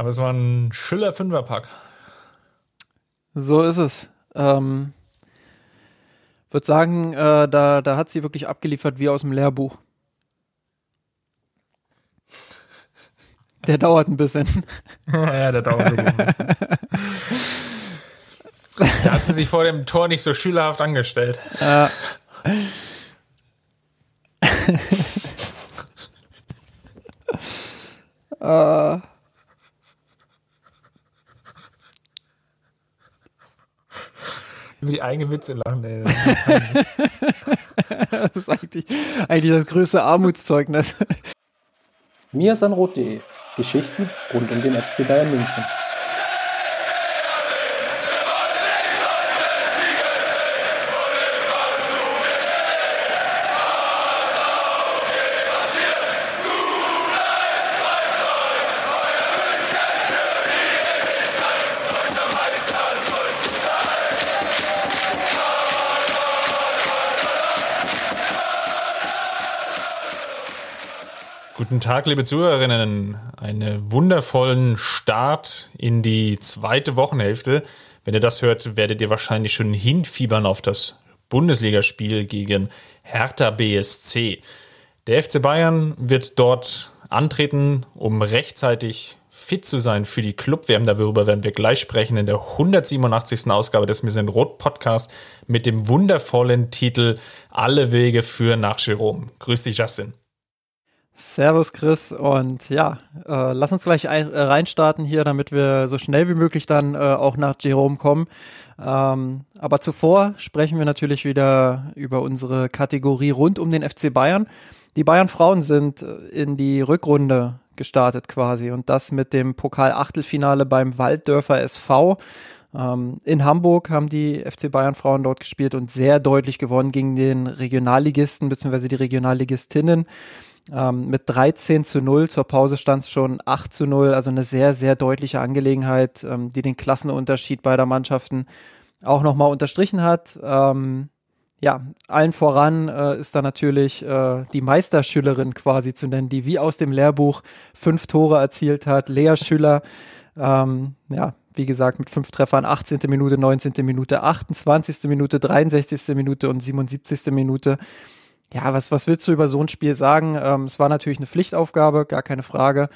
Aber es war ein Schüller Fünferpack. So ist es. Ähm, würde sagen, äh, da, da hat sie wirklich abgeliefert wie aus dem Lehrbuch. Der dauert ein bisschen. ja, der dauert ein bisschen. Da hat sie sich vor dem Tor nicht so schülerhaft angestellt. Äh. äh. Über die eigenen Witze lachen, ey. das ist eigentlich, eigentlich das größte Armutszeugnis. miasanrot.de Geschichten rund um den FC Bayern München. Guten Tag, liebe Zuhörerinnen. Einen wundervollen Start in die zweite Wochenhälfte. Wenn ihr das hört, werdet ihr wahrscheinlich schon hinfiebern auf das Bundesligaspiel gegen Hertha BSC. Der FC Bayern wird dort antreten, um rechtzeitig fit zu sein für die Club-WM. Darüber werden wir gleich sprechen in der 187. Ausgabe des Mission Rot Podcast mit dem wundervollen Titel Alle Wege führen nach Jerome. Grüß dich, Justin. Servus Chris und ja, äh, lass uns gleich ein, äh, reinstarten hier, damit wir so schnell wie möglich dann äh, auch nach Jerome kommen. Ähm, aber zuvor sprechen wir natürlich wieder über unsere Kategorie rund um den FC Bayern. Die Bayern Frauen sind äh, in die Rückrunde gestartet quasi und das mit dem Pokal-Achtelfinale beim Walddörfer SV. Ähm, in Hamburg haben die FC Bayern Frauen dort gespielt und sehr deutlich gewonnen gegen den Regionalligisten bzw. die Regionalligistinnen. Ähm, mit 13 zu 0, zur Pause stand es schon 8 zu 0, also eine sehr, sehr deutliche Angelegenheit, ähm, die den Klassenunterschied beider Mannschaften auch nochmal unterstrichen hat. Ähm, ja, allen voran äh, ist da natürlich äh, die Meisterschülerin quasi zu nennen, die wie aus dem Lehrbuch fünf Tore erzielt hat, Lea Schüller. Ähm, ja, wie gesagt, mit fünf Treffern, 18. Minute, 19. Minute, 28. Minute, 63. Minute und 77. Minute ja, was, was willst du über so ein Spiel sagen? Ähm, es war natürlich eine Pflichtaufgabe, gar keine Frage.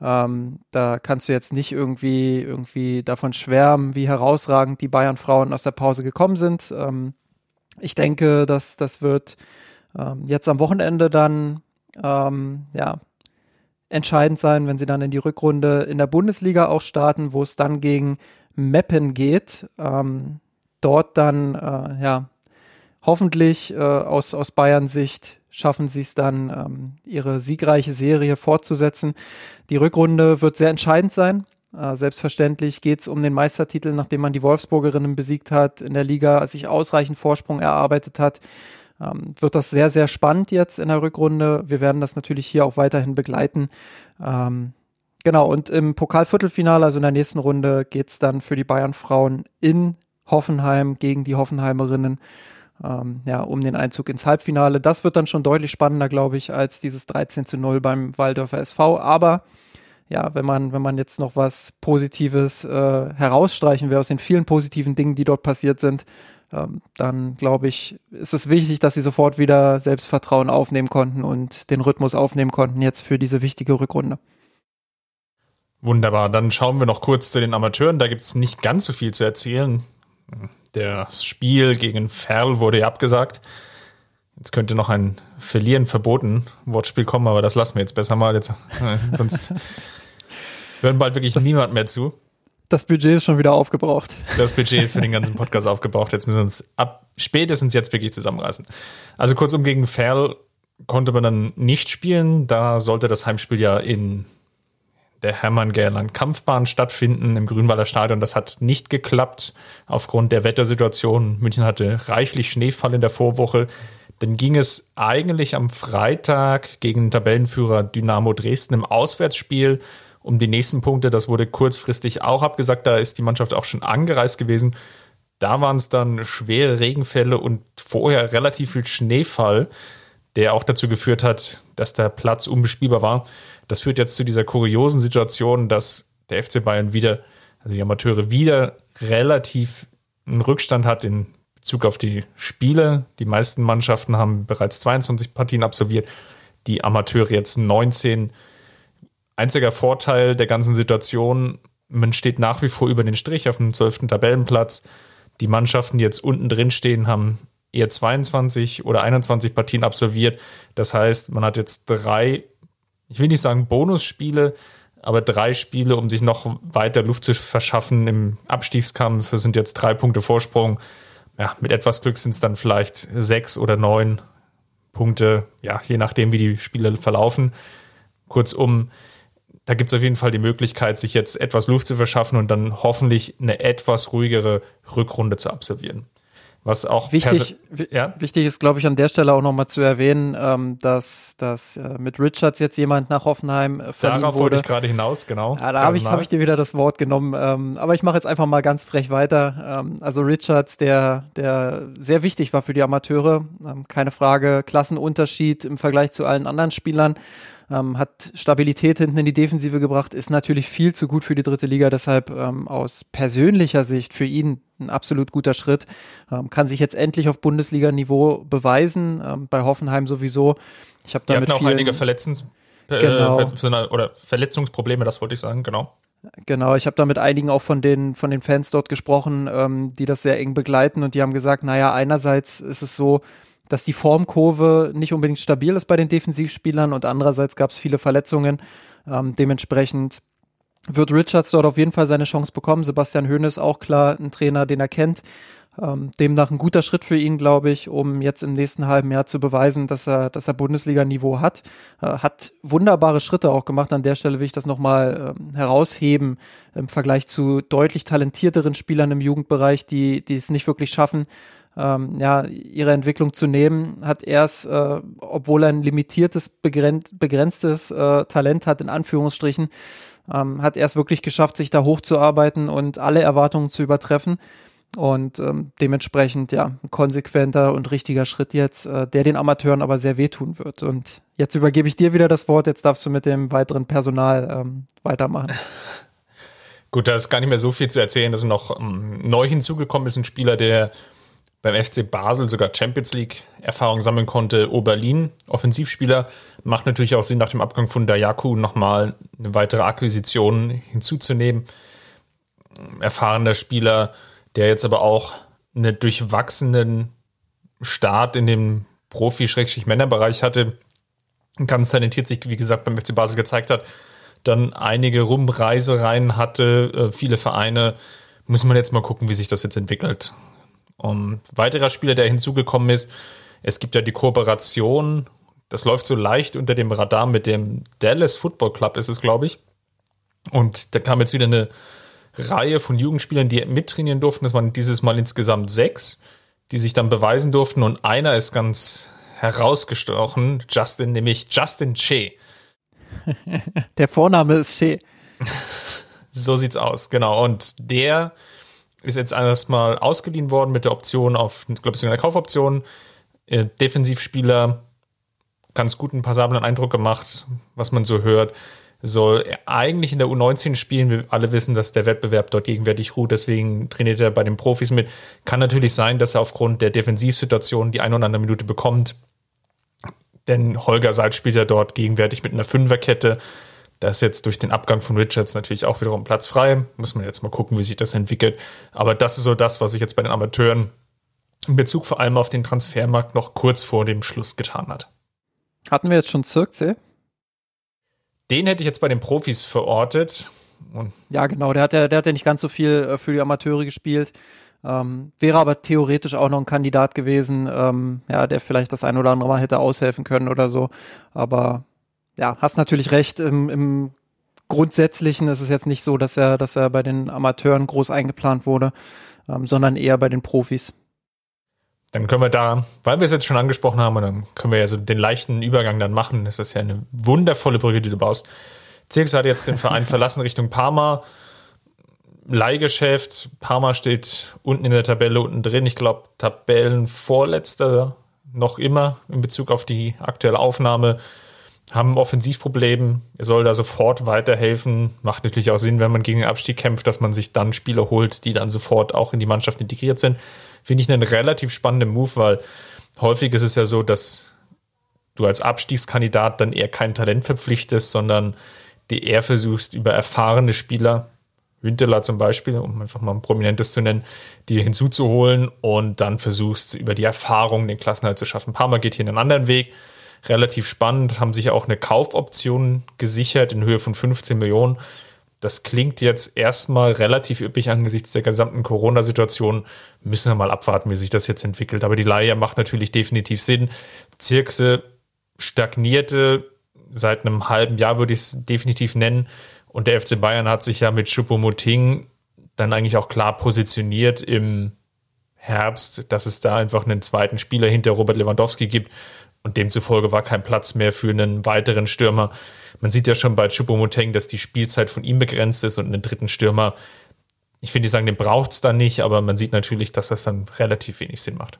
Ähm, da kannst du jetzt nicht irgendwie, irgendwie davon schwärmen, wie herausragend die Bayern-Frauen aus der Pause gekommen sind. Ähm, ich denke, dass das wird ähm, jetzt am Wochenende dann ähm, ja, entscheidend sein, wenn sie dann in die Rückrunde in der Bundesliga auch starten, wo es dann gegen Meppen geht. Ähm, dort dann äh, ja hoffentlich äh, aus, aus Bayern Sicht schaffen sie es dann, ähm, ihre siegreiche Serie fortzusetzen. Die Rückrunde wird sehr entscheidend sein. Äh, selbstverständlich geht es um den Meistertitel, nachdem man die Wolfsburgerinnen besiegt hat, in der Liga sich ausreichend Vorsprung erarbeitet hat. Ähm, wird das sehr, sehr spannend jetzt in der Rückrunde. Wir werden das natürlich hier auch weiterhin begleiten. Ähm, genau, und im Pokalviertelfinale, also in der nächsten Runde, geht es dann für die Bayern-Frauen in Hoffenheim gegen die Hoffenheimerinnen ähm, ja, um den Einzug ins Halbfinale. Das wird dann schon deutlich spannender, glaube ich, als dieses 13 zu 0 beim Waldorfer SV. Aber ja, wenn man, wenn man jetzt noch was Positives äh, herausstreichen will aus den vielen positiven Dingen, die dort passiert sind, ähm, dann glaube ich, ist es wichtig, dass sie sofort wieder Selbstvertrauen aufnehmen konnten und den Rhythmus aufnehmen konnten jetzt für diese wichtige Rückrunde. Wunderbar, dann schauen wir noch kurz zu den Amateuren. Da gibt es nicht ganz so viel zu erzählen. Das Spiel gegen Ferl wurde ja abgesagt. Jetzt könnte noch ein Verlieren verboten Wortspiel kommen, aber das lassen wir jetzt besser mal. Jetzt, äh, sonst hören bald wirklich das, niemand mehr zu. Das Budget ist schon wieder aufgebraucht. Das Budget ist für den ganzen Podcast aufgebraucht. Jetzt müssen wir uns ab spätestens jetzt wirklich zusammenreißen. Also kurzum, gegen Ferl konnte man dann nicht spielen. Da sollte das Heimspiel ja in der Hermann-Gerland Kampfbahn stattfinden im Grünwalder Stadion. Das hat nicht geklappt aufgrund der Wettersituation. München hatte reichlich Schneefall in der Vorwoche. Dann ging es eigentlich am Freitag gegen Tabellenführer Dynamo Dresden im Auswärtsspiel um die nächsten Punkte. Das wurde kurzfristig auch abgesagt. Da ist die Mannschaft auch schon angereist gewesen. Da waren es dann schwere Regenfälle und vorher relativ viel Schneefall, der auch dazu geführt hat, dass der Platz unbespielbar war. Das führt jetzt zu dieser kuriosen Situation, dass der FC Bayern wieder, also die Amateure wieder relativ einen Rückstand hat in Bezug auf die Spiele. Die meisten Mannschaften haben bereits 22 Partien absolviert, die Amateure jetzt 19. Einziger Vorteil der ganzen Situation, man steht nach wie vor über den Strich auf dem 12. Tabellenplatz. Die Mannschaften, die jetzt unten drin stehen, haben eher 22 oder 21 Partien absolviert. Das heißt, man hat jetzt drei, ich will nicht sagen Bonusspiele, aber drei Spiele, um sich noch weiter Luft zu verschaffen im Abstiegskampf. Sind jetzt drei Punkte Vorsprung. Ja, mit etwas Glück sind es dann vielleicht sechs oder neun Punkte, ja, je nachdem, wie die Spiele verlaufen. Kurzum, da gibt es auf jeden Fall die Möglichkeit, sich jetzt etwas Luft zu verschaffen und dann hoffentlich eine etwas ruhigere Rückrunde zu absolvieren. Was auch wichtig, ja? wichtig ist, glaube ich, an der Stelle auch nochmal zu erwähnen, ähm, dass, dass äh, mit Richards jetzt jemand nach Hoffenheim äh, verliehen Darauf wurde. wollte ich gerade hinaus, genau. Ja, da habe ich, hab ich dir wieder das Wort genommen. Ähm, aber ich mache jetzt einfach mal ganz frech weiter. Ähm, also Richards, der, der sehr wichtig war für die Amateure, ähm, keine Frage, Klassenunterschied im Vergleich zu allen anderen Spielern ähm, hat Stabilität hinten in die Defensive gebracht, ist natürlich viel zu gut für die dritte Liga, deshalb ähm, aus persönlicher Sicht für ihn ein absolut guter Schritt. Ähm, kann sich jetzt endlich auf Bundesliga-Niveau beweisen, ähm, bei Hoffenheim sowieso. Ich habe damit auch einige Verletzungs äh, genau. oder Verletzungsprobleme, das wollte ich sagen, genau. Genau, ich habe da mit einigen auch von den, von den Fans dort gesprochen, ähm, die das sehr eng begleiten und die haben gesagt, naja, einerseits ist es so, dass die Formkurve nicht unbedingt stabil ist bei den Defensivspielern und andererseits gab es viele Verletzungen. Ähm, dementsprechend wird Richards dort auf jeden Fall seine Chance bekommen. Sebastian Höhne ist auch klar ein Trainer, den er kennt. Ähm, demnach ein guter Schritt für ihn, glaube ich, um jetzt im nächsten halben Jahr zu beweisen, dass er, dass er Bundesliga-Niveau hat. Äh, hat wunderbare Schritte auch gemacht. An der Stelle will ich das nochmal ähm, herausheben im Vergleich zu deutlich talentierteren Spielern im Jugendbereich, die, die es nicht wirklich schaffen, ähm, ja, ihre Entwicklung zu nehmen, hat erst, äh, obwohl er ein limitiertes, begrenzt, begrenztes äh, Talent hat, in Anführungsstrichen, ähm, hat er es wirklich geschafft, sich da hochzuarbeiten und alle Erwartungen zu übertreffen. Und ähm, dementsprechend, ja, ein konsequenter und richtiger Schritt jetzt, äh, der den Amateuren aber sehr wehtun wird. Und jetzt übergebe ich dir wieder das Wort, jetzt darfst du mit dem weiteren Personal ähm, weitermachen. Gut, da ist gar nicht mehr so viel zu erzählen. Das noch ähm, neu hinzugekommen ist ein Spieler, der beim FC Basel sogar Champions League Erfahrung sammeln konnte. Oberlin, Offensivspieler, macht natürlich auch Sinn, nach dem Abgang von Dayaku nochmal eine weitere Akquisition hinzuzunehmen. Erfahrener Spieler, der jetzt aber auch einen durchwachsenen Start in dem Profi-Männerbereich hatte. Ganz talentiert sich, wie gesagt, beim FC Basel gezeigt hat. Dann einige Rumreisereien hatte, äh, viele Vereine. Muss man jetzt mal gucken, wie sich das jetzt entwickelt. Und weiterer Spieler, der hinzugekommen ist, es gibt ja die Kooperation, das läuft so leicht unter dem Radar mit dem Dallas Football Club, ist es, glaube ich. Und da kam jetzt wieder eine Reihe von Jugendspielern, die mittrainieren durften. Das waren dieses Mal insgesamt sechs, die sich dann beweisen durften. Und einer ist ganz herausgestochen, Justin, nämlich Justin Che. Der Vorname ist Che. so sieht's aus, genau. Und der ist jetzt erstmal ausgeliehen worden mit der Option auf, ich glaube, ist eine Kaufoption. Äh, Defensivspieler, ganz guten, passablen Eindruck gemacht, was man so hört. Soll eigentlich in der U19 spielen. Wir alle wissen, dass der Wettbewerb dort gegenwärtig ruht, deswegen trainiert er bei den Profis mit. Kann natürlich sein, dass er aufgrund der Defensivsituation die ein oder andere Minute bekommt. Denn Holger Seid spielt ja dort gegenwärtig mit einer Fünferkette. Da ist jetzt durch den Abgang von Richards natürlich auch wiederum Platz frei. Muss man jetzt mal gucken, wie sich das entwickelt. Aber das ist so das, was sich jetzt bei den Amateuren in Bezug vor allem auf den Transfermarkt noch kurz vor dem Schluss getan hat. Hatten wir jetzt schon Zirkse? Den hätte ich jetzt bei den Profis verortet. Und ja, genau, der hat ja, der hat ja nicht ganz so viel äh, für die Amateure gespielt. Ähm, wäre aber theoretisch auch noch ein Kandidat gewesen, ähm, ja, der vielleicht das ein oder andere Mal hätte aushelfen können oder so. Aber ja, hast natürlich recht. Im, im Grundsätzlichen ist es jetzt nicht so, dass er, dass er bei den Amateuren groß eingeplant wurde, ähm, sondern eher bei den Profis. Dann können wir da, weil wir es jetzt schon angesprochen haben, dann können wir ja so den leichten Übergang dann machen. Das ist ja eine wundervolle Brücke, die du baust. Zirks hat jetzt den Verein verlassen Richtung Parma. Leihgeschäft. Parma steht unten in der Tabelle unten drin. Ich glaube, Tabellenvorletzter noch immer in Bezug auf die aktuelle Aufnahme haben ein Offensivproblem. Er soll da sofort weiterhelfen. Macht natürlich auch Sinn, wenn man gegen den Abstieg kämpft, dass man sich dann Spieler holt, die dann sofort auch in die Mannschaft integriert sind. Finde ich einen relativ spannenden Move, weil häufig ist es ja so, dass du als Abstiegskandidat dann eher kein Talent verpflichtest, sondern die eher versuchst, über erfahrene Spieler, Winterler zum Beispiel, um einfach mal ein prominentes zu nennen, die hinzuzuholen und dann versuchst, über die Erfahrung den Klassenhalt zu schaffen. Mal geht hier einen anderen Weg. Relativ spannend, haben sich auch eine Kaufoption gesichert in Höhe von 15 Millionen. Das klingt jetzt erstmal relativ üppig angesichts der gesamten Corona-Situation. Müssen wir mal abwarten, wie sich das jetzt entwickelt. Aber die Leihe macht natürlich definitiv Sinn. Zirkse stagnierte seit einem halben Jahr, würde ich es definitiv nennen. Und der FC Bayern hat sich ja mit Choupo-Moting dann eigentlich auch klar positioniert im Herbst, dass es da einfach einen zweiten Spieler hinter Robert Lewandowski gibt. Und demzufolge war kein Platz mehr für einen weiteren Stürmer. Man sieht ja schon bei Choupo-Moting, dass die Spielzeit von ihm begrenzt ist und einen dritten Stürmer, ich finde, die sagen, den braucht es dann nicht, aber man sieht natürlich, dass das dann relativ wenig Sinn macht.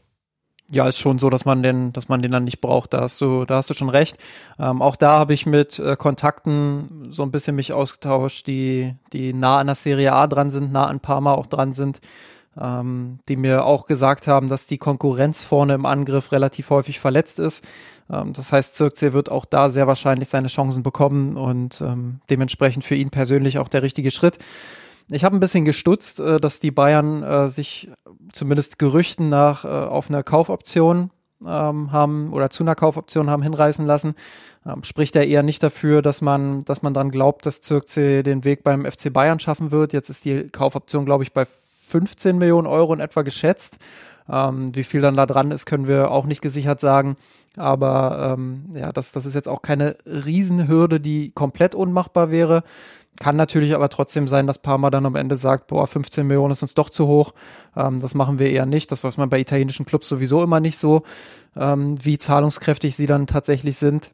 Ja, ist schon so, dass man den, dass man den dann nicht braucht. Da hast du, da hast du schon recht. Ähm, auch da habe ich mit äh, Kontakten so ein bisschen mich ausgetauscht, die, die nah an der Serie A dran sind, nah an Parma auch dran sind, ähm, die mir auch gesagt haben, dass die Konkurrenz vorne im Angriff relativ häufig verletzt ist. Ähm, das heißt, Zirkzee wird auch da sehr wahrscheinlich seine Chancen bekommen und ähm, dementsprechend für ihn persönlich auch der richtige Schritt. Ich habe ein bisschen gestutzt, äh, dass die Bayern äh, sich zumindest Gerüchten nach äh, auf eine Kaufoption ähm, haben oder zu einer Kaufoption haben hinreißen lassen. Ähm, spricht ja eher nicht dafür, dass man, dass man dann glaubt, dass Zirkzee den Weg beim FC Bayern schaffen wird. Jetzt ist die Kaufoption, glaube ich, bei 15 Millionen Euro in etwa geschätzt. Ähm, wie viel dann da dran ist, können wir auch nicht gesichert sagen. Aber ähm, ja, das, das ist jetzt auch keine Riesenhürde, die komplett unmachbar wäre. Kann natürlich aber trotzdem sein, dass Parma dann am Ende sagt, boah, 15 Millionen ist uns doch zu hoch. Ähm, das machen wir eher nicht. Das weiß man bei italienischen Clubs sowieso immer nicht so, ähm, wie zahlungskräftig sie dann tatsächlich sind.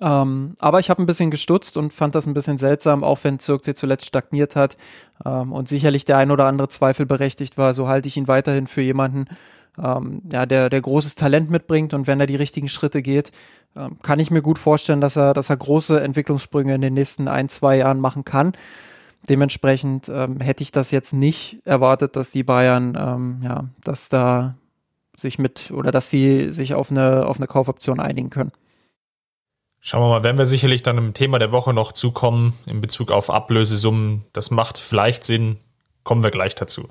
Ähm, aber ich habe ein bisschen gestutzt und fand das ein bisschen seltsam, auch wenn Zirkzee zuletzt stagniert hat ähm, und sicherlich der ein oder andere Zweifel berechtigt war. So halte ich ihn weiterhin für jemanden, ähm, ja, der, der großes Talent mitbringt und wenn er die richtigen Schritte geht, ähm, kann ich mir gut vorstellen, dass er, dass er große Entwicklungssprünge in den nächsten ein, zwei Jahren machen kann. Dementsprechend ähm, hätte ich das jetzt nicht erwartet, dass die Bayern, ähm, ja, dass da sich mit oder dass sie sich auf eine, auf eine Kaufoption einigen können. Schauen wir mal, werden wir sicherlich dann im Thema der Woche noch zukommen in Bezug auf Ablösesummen. Das macht vielleicht Sinn, kommen wir gleich dazu.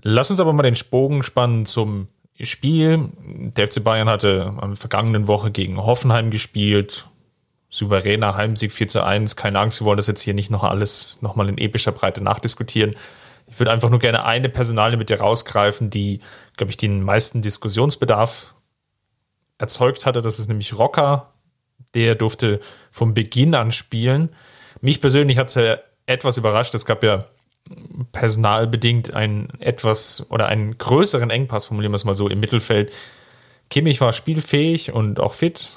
Lass uns aber mal den Spogen spannen zum Spiel. Der FC Bayern hatte am vergangenen Woche gegen Hoffenheim gespielt. Souveräner Heimsieg 4 zu 1. Keine Angst, wir wollen das jetzt hier nicht noch alles nochmal in epischer Breite nachdiskutieren. Ich würde einfach nur gerne eine Personalie mit dir rausgreifen, die, glaube ich, den meisten Diskussionsbedarf erzeugt hatte. Das ist nämlich Rocker. Der durfte vom Beginn an spielen. Mich persönlich hat es ja etwas überrascht. Es gab ja personalbedingt einen etwas oder einen größeren Engpass, formulieren wir es mal so, im Mittelfeld. Kimmich war spielfähig und auch fit,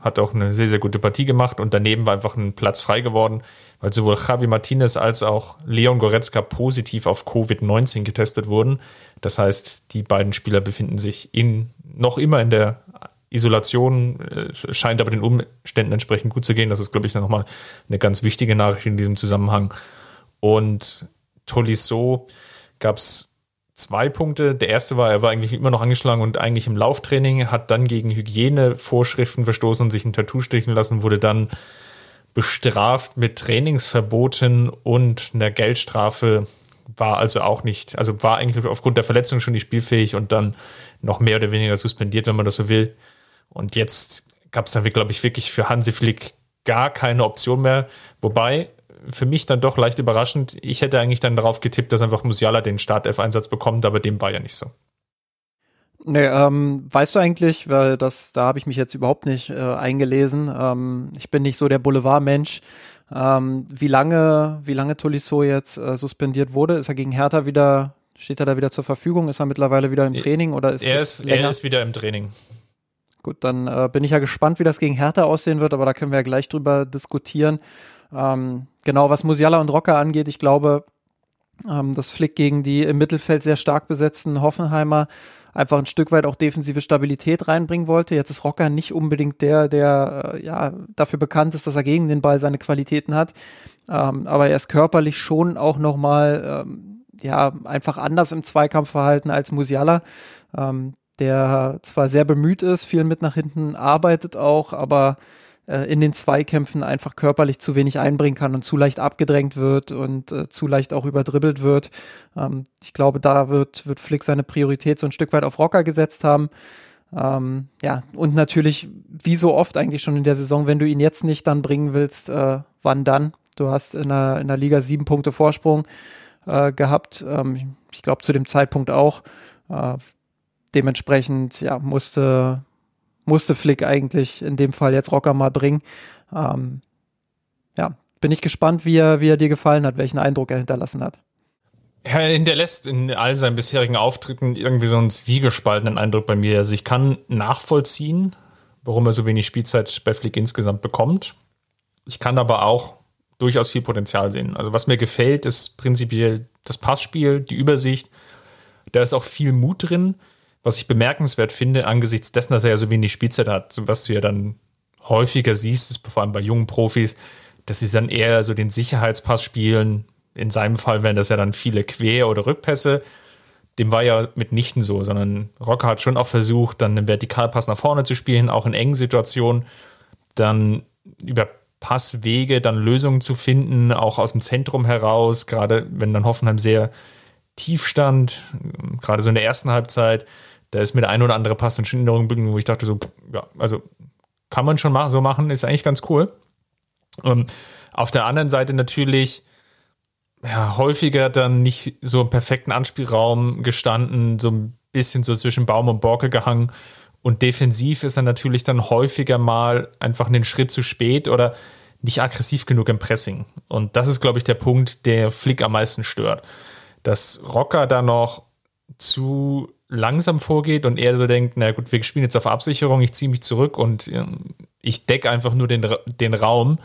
hat auch eine sehr, sehr gute Partie gemacht und daneben war einfach ein Platz frei geworden, weil sowohl Javi Martinez als auch Leon Goretzka positiv auf Covid-19 getestet wurden. Das heißt, die beiden Spieler befinden sich in, noch immer in der Isolation, äh, scheint aber den Umständen entsprechend gut zu gehen. Das ist, glaube ich, nochmal eine ganz wichtige Nachricht in diesem Zusammenhang. Und Tolisso gab es zwei Punkte. Der erste war, er war eigentlich immer noch angeschlagen und eigentlich im Lauftraining, hat dann gegen Hygienevorschriften verstoßen und sich ein Tattoo stechen lassen, wurde dann bestraft mit Trainingsverboten und einer Geldstrafe. War also auch nicht, also war eigentlich aufgrund der Verletzung schon nicht spielfähig und dann noch mehr oder weniger suspendiert, wenn man das so will. Und jetzt gab es dann, glaube ich, wirklich für Hansi Flick gar keine Option mehr. Wobei für mich dann doch leicht überraschend. Ich hätte eigentlich dann darauf getippt, dass einfach Musiala den Startelf-Einsatz bekommt, aber dem war ja nicht so. Nee, ähm, weißt du eigentlich, weil das, da habe ich mich jetzt überhaupt nicht äh, eingelesen. Ähm, ich bin nicht so der Boulevardmensch. Ähm, wie lange, wie lange Tolisso jetzt äh, suspendiert wurde? Ist er gegen Hertha wieder, steht er da wieder zur Verfügung? Ist er mittlerweile wieder im Training oder ist er ist, länger? Er ist wieder im Training. Gut, dann äh, bin ich ja gespannt, wie das gegen Hertha aussehen wird, aber da können wir ja gleich drüber diskutieren. Ähm, genau, was Musiala und Rocker angeht, ich glaube, ähm, dass Flick gegen die im Mittelfeld sehr stark besetzten Hoffenheimer einfach ein Stück weit auch defensive Stabilität reinbringen wollte. Jetzt ist Rocker nicht unbedingt der, der äh, ja dafür bekannt ist, dass er gegen den Ball seine Qualitäten hat. Ähm, aber er ist körperlich schon auch nochmal ähm, ja einfach anders im Zweikampfverhalten als Musiala. Ähm, der zwar sehr bemüht ist, viel mit nach hinten arbeitet auch, aber äh, in den Zweikämpfen einfach körperlich zu wenig einbringen kann und zu leicht abgedrängt wird und äh, zu leicht auch überdribbelt wird. Ähm, ich glaube, da wird, wird Flick seine Priorität so ein Stück weit auf Rocker gesetzt haben. Ähm, ja, und natürlich, wie so oft eigentlich schon in der Saison, wenn du ihn jetzt nicht dann bringen willst, äh, wann dann? Du hast in der, in der Liga sieben Punkte Vorsprung äh, gehabt. Ähm, ich glaube, zu dem Zeitpunkt auch. Äh, dementsprechend, ja, musste, musste Flick eigentlich in dem Fall jetzt Rocker mal bringen. Ähm, ja, bin ich gespannt, wie er, wie er dir gefallen hat, welchen Eindruck er hinterlassen hat. Er hinterlässt in all seinen bisherigen Auftritten irgendwie so einen zwiegespaltenen Eindruck bei mir. Also ich kann nachvollziehen, warum er so wenig Spielzeit bei Flick insgesamt bekommt. Ich kann aber auch durchaus viel Potenzial sehen. Also was mir gefällt, ist prinzipiell das Passspiel, die Übersicht. Da ist auch viel Mut drin was ich bemerkenswert finde, angesichts dessen, dass er ja so wenig Spielzeit hat, was du ja dann häufiger siehst, ist vor allem bei jungen Profis, dass sie dann eher so den Sicherheitspass spielen. In seinem Fall wären das ja dann viele Quer- oder Rückpässe. Dem war ja mitnichten so, sondern Rocker hat schon auch versucht, dann einen Vertikalpass nach vorne zu spielen, auch in engen Situationen, dann über Passwege dann Lösungen zu finden, auch aus dem Zentrum heraus, gerade wenn dann Hoffenheim sehr tief stand, gerade so in der ersten Halbzeit, da ist mir der ein oder andere Pass in Erinnerung geblieben, wo ich dachte so, ja, also kann man schon so machen, ist eigentlich ganz cool. Und auf der anderen Seite natürlich ja, häufiger dann nicht so im perfekten Anspielraum gestanden, so ein bisschen so zwischen Baum und Borke gehangen. Und defensiv ist er natürlich dann häufiger mal einfach einen Schritt zu spät oder nicht aggressiv genug im Pressing. Und das ist, glaube ich, der Punkt, der Flick am meisten stört. Dass Rocker da noch zu langsam vorgeht und er so denkt, na gut, wir spielen jetzt auf Absicherung, ich ziehe mich zurück und ich decke einfach nur den, den Raum,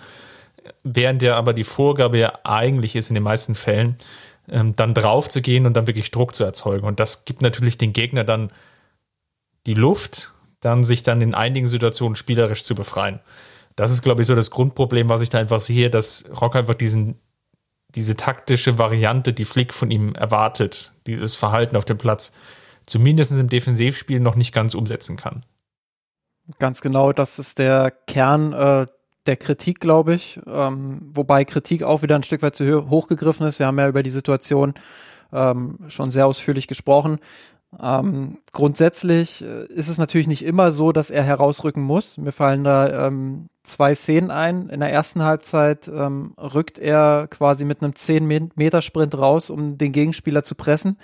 während der aber die Vorgabe ja eigentlich ist in den meisten Fällen, ähm, dann drauf zu gehen und dann wirklich Druck zu erzeugen. Und das gibt natürlich den Gegner dann die Luft, dann sich dann in einigen Situationen spielerisch zu befreien. Das ist, glaube ich, so das Grundproblem, was ich da einfach sehe, dass Rock einfach diesen, diese taktische Variante, die Flick von ihm erwartet, dieses Verhalten auf dem Platz, zumindest im Defensivspiel noch nicht ganz umsetzen kann. Ganz genau, das ist der Kern äh, der Kritik, glaube ich. Ähm, wobei Kritik auch wieder ein Stück weit zu hoch gegriffen ist. Wir haben ja über die Situation ähm, schon sehr ausführlich gesprochen. Ähm, grundsätzlich äh, ist es natürlich nicht immer so, dass er herausrücken muss. Mir fallen da ähm, zwei Szenen ein. In der ersten Halbzeit ähm, rückt er quasi mit einem 10-Meter-Sprint raus, um den Gegenspieler zu pressen